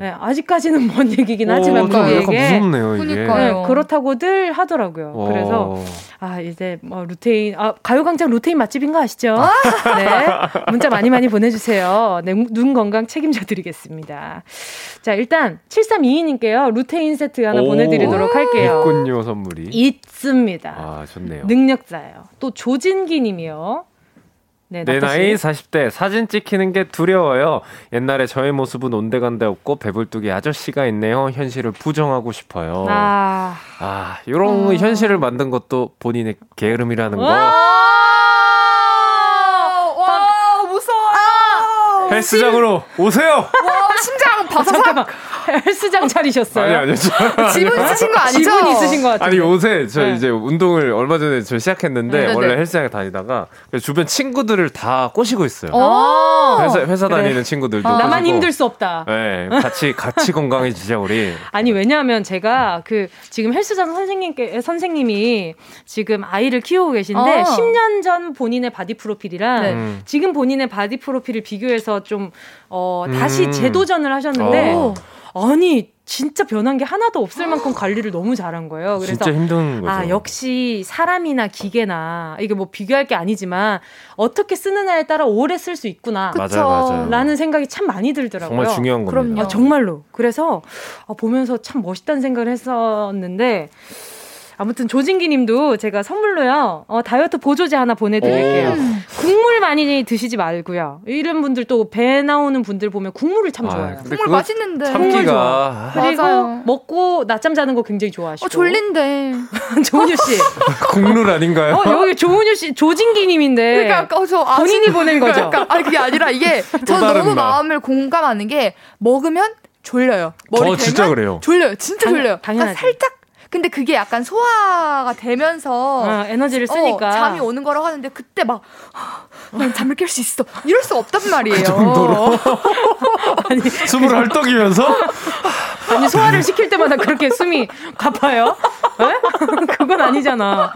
네, 아직까지는 먼 얘기긴 하지만 그게 무섭네요 이게. 네, 그렇다고들 하더라고요. 오. 그래서 아 이제 뭐 루테인 아 가요광장 루테인 맛집인 거 아시죠? 네 문자 많이 많이 보내주세요. 네, 눈 건강 책임져 드리겠습니다. 자 일단 7322님께요 루테인 세트 하나 보내드리도록 할게요. 있군요 선물이. 있습니다. 아 좋네요. 능력자예요. 또 조진기 님이요. 네, 내 나이 40대 사진 찍히는 게 두려워요. 옛날에 저의 모습은 온데간데 없고 배불뚝이 아저씨가 있네요. 현실을 부정하고 싶어요. 아, 아 이런 어. 현실을 만든 것도 본인의 게으름이라는 거. 와, 와 헬스장으로 오세요. 와, 심장 바삭. 헬스장 차리셨어요? 아니 아니요. 지분 있으신 거 아니죠? 지분 있으신 것 같아요. 아니 요새 저 네. 이제 운동을 얼마 전에 저 시작했는데 네, 원래 네. 헬스장에 다니다가 주변 친구들을 다 꼬시고 있어요. 회사 회사 그래. 다니는 친구들도 아, 나만 힘들 수 없다. 네, 같이 같이 건강해지자 우리. 아니 왜냐하면 제가 그 지금 헬스장 선생님께 선생님이 지금 아이를 키우고 계신데 어. 10년 전 본인의 바디 프로필이랑 네. 음. 지금 본인의 바디 프로필을 비교해서 좀 어, 다시 음. 재도전을 하셨는데. 어. 아니 진짜 변한 게 하나도 없을 만큼 관리를 너무 잘한 거예요. 그래서 진짜 힘든 거죠. 아 역시 사람이나 기계나 이게 뭐 비교할 게 아니지만 어떻게 쓰느냐에 따라 오래 쓸 수 있구나. 맞아요, 맞아요. 라는 생각이 참 많이 들더라고요. 정말 중요한 겁니다. 그럼요. 아, 정말로. 그래서 아, 보면서 참 멋있다는 생각을 했었는데 아무튼 조진기 님도 제가 선물로요, 어, 다이어트 보조제 하나 보내드릴게요. 국물 많이 드시지 말고요. 이런 분들 또 배 나오는 분들 보면 국물을 참 아, 좋아해요. 아, 국물 맛있는데. 참기가. 그리고 맞아요. 먹고 낮잠 자는 거 굉장히 좋아하시고. 어, 졸린데. 조은유 씨. 국룰 아닌가요? 어, 여기 조은유 씨, 조진기 님인데. 그러니까, 어, 저 본인이 보낸 거죠. 그러니까, 아니, 그게 아니라 이게 저는 너무 마음을 공감하는 게 먹으면 졸려요. 머리 저 진짜 그래요. 졸려요. 진짜 당, 졸려요. 당연하지. 그러니까 살짝 근데 그게 약간 소화가 되면서 어, 에너지를 어, 쓰니까 어, 잠이 오는 거라고 하는데 그때 막 난 잠을 깰 수 있어 이럴 수 없단 말이에요. 그 정도로 아니 숨을 헐떡이면서 아니 소화를 시킬 때마다 그렇게 숨이 가파요? 네? 그건 아니잖아.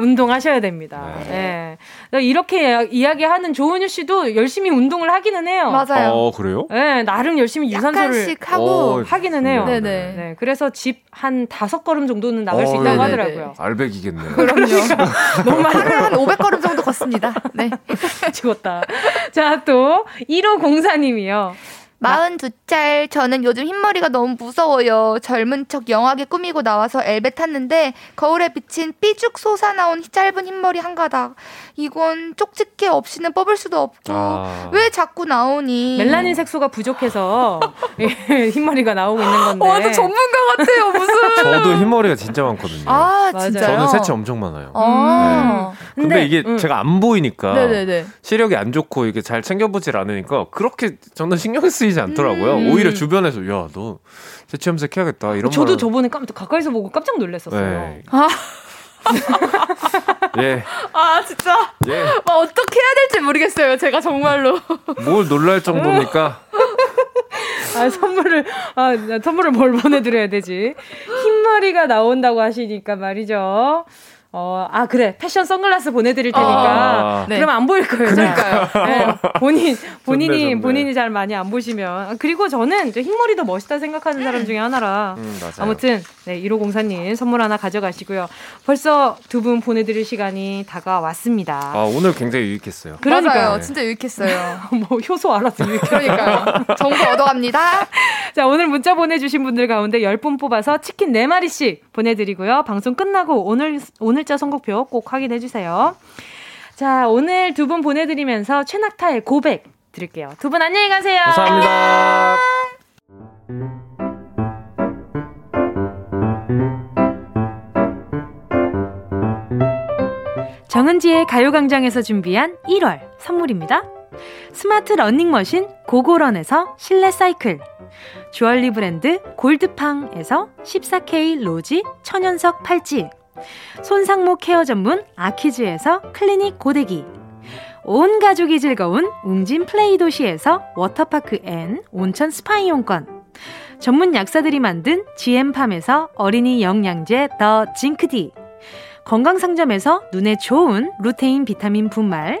운동하셔야 됩니다. 네. 네. 이렇게 이야기하는 조은유 씨도 열심히 운동을 하기는 해요. 맞아요. 어, 그래요? 네, 나름 열심히 유산소를 하고 어, 하기는 해요. 네네. 네, 그래서 집 한 다섯 걸음 정도는 나갈 어, 수 있다고 네네네. 하더라고요. 알백이겠네요. 그럼요. 너무 많이 한 500걸음 정도 걷습니다. 네. 죽었다. 자, 또 1호 공사님이요. 42살 저는 요즘 흰머리가 너무 무서워요. 젊은 척 영하게 꾸미고 나와서 엘베 탔는데 거울에 비친 삐죽 솟아나온 짧은 흰머리 한 가닥. 이건 쪽집게 없이는 뽑을 수도 없고 아. 왜 자꾸 나오니? 멜라닌 색소가 부족해서 흰머리가 나오고 있는 건데. 와, 저 전문가 같아요. 무슨? 저도 흰머리가 진짜 많거든요. 아, 진짜요? 저는 세치 엄청 많아요. 아. 네. 근데, 근데, 이게 음. 제가 안 보이니까 네네네. 시력이 안 좋고 이게 잘 챙겨보질 않으니까 그렇게 저는 신경 쓰 이지 생기지 않더라고요. 음. 오히려 주변에서 야너 재치 염색 해야겠다 이런. 저도 말... 저번에 깜짝 가까이서 보고 깜짝 놀랐었어요. 네. 아. 예. 아 진짜. 예. 막 어떻게 해야 될지 모르겠어요. 제가 정말로. 뭘 놀랄 정도입니까? 아 선물을 아 선물을 뭘 보내드려야 되지? 흰머리가 나온다고 하시니까 말이죠. 어, 아, 그래. 패션 선글라스 보내드릴 테니까. 아, 네. 그러면 안 보일 거예요. 그러니까요. 네. 본인, 본인이, 좋네, 좋네. 본인이 잘 많이 안 보시면. 아, 그리고 저는 흰머리도 멋있다 생각하는 사람 중에 하나라. 음, 아무튼, 네, 1504님 선물 하나 가져가시고요. 벌써 두 분 보내드릴 시간이 다가왔습니다. 아, 오늘 굉장히 유익했어요. 그러니까요. 네. 진짜 유익했어요. 뭐, 효소 알아서 유익 그러니까요. 정보 얻어갑니다. 자, 오늘 문자 보내주신 분들 가운데 10분 뽑아서 치킨 4마리씩 보내드리고요. 방송 끝나고 오늘, 오늘 글자 선곡표 꼭 확인해 주세요. 자, 오늘 두 분 보내드리면서 최낙타의 고백 드릴게요. 두 분 안녕히 가세요. 감사합니다. 정은지의 가요광장에서 준비한 1월 선물입니다. 스마트 러닝머신 고고런에서 실내 사이클. 주얼리 브랜드 골드팡에서 14K 로지 천연석 팔찌. 손상모 케어 전문 아키즈에서 클리닉 고데기. 온 가족이 즐거운 웅진 플레이 도시에서 워터파크 and 온천 스파 이용권. 전문 약사들이 만든 GM팜에서 어린이 영양제 더 징크디. 건강상점에서 눈에 좋은 루테인 비타민 분말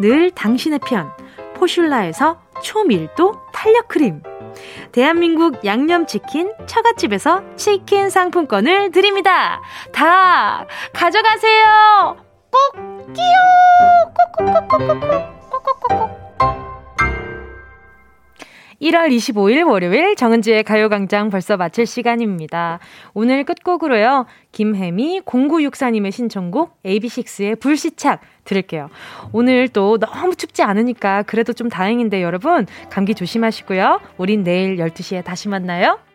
늘 당신의 편 포슐라에서 초밀도 탄력 크림. 대한민국 양념치킨 처갓집에서 치킨 상품권을 드립니다. 다 가져가세요. 꼭 끼요. 꼭꼭꼭꼭꼭꼭꼭꼭꼭. 1월 25일 월요일 정은지의 가요광장 벌써 마칠 시간입니다. 오늘 끝곡으로요. 김혜미 0964님의 신청곡 AB6IX의 불시착 들을게요. 오늘 또 너무 춥지 않으니까 그래도 좀 다행인데 여러분 감기 조심하시고요. 우린 내일 12시에 다시 만나요.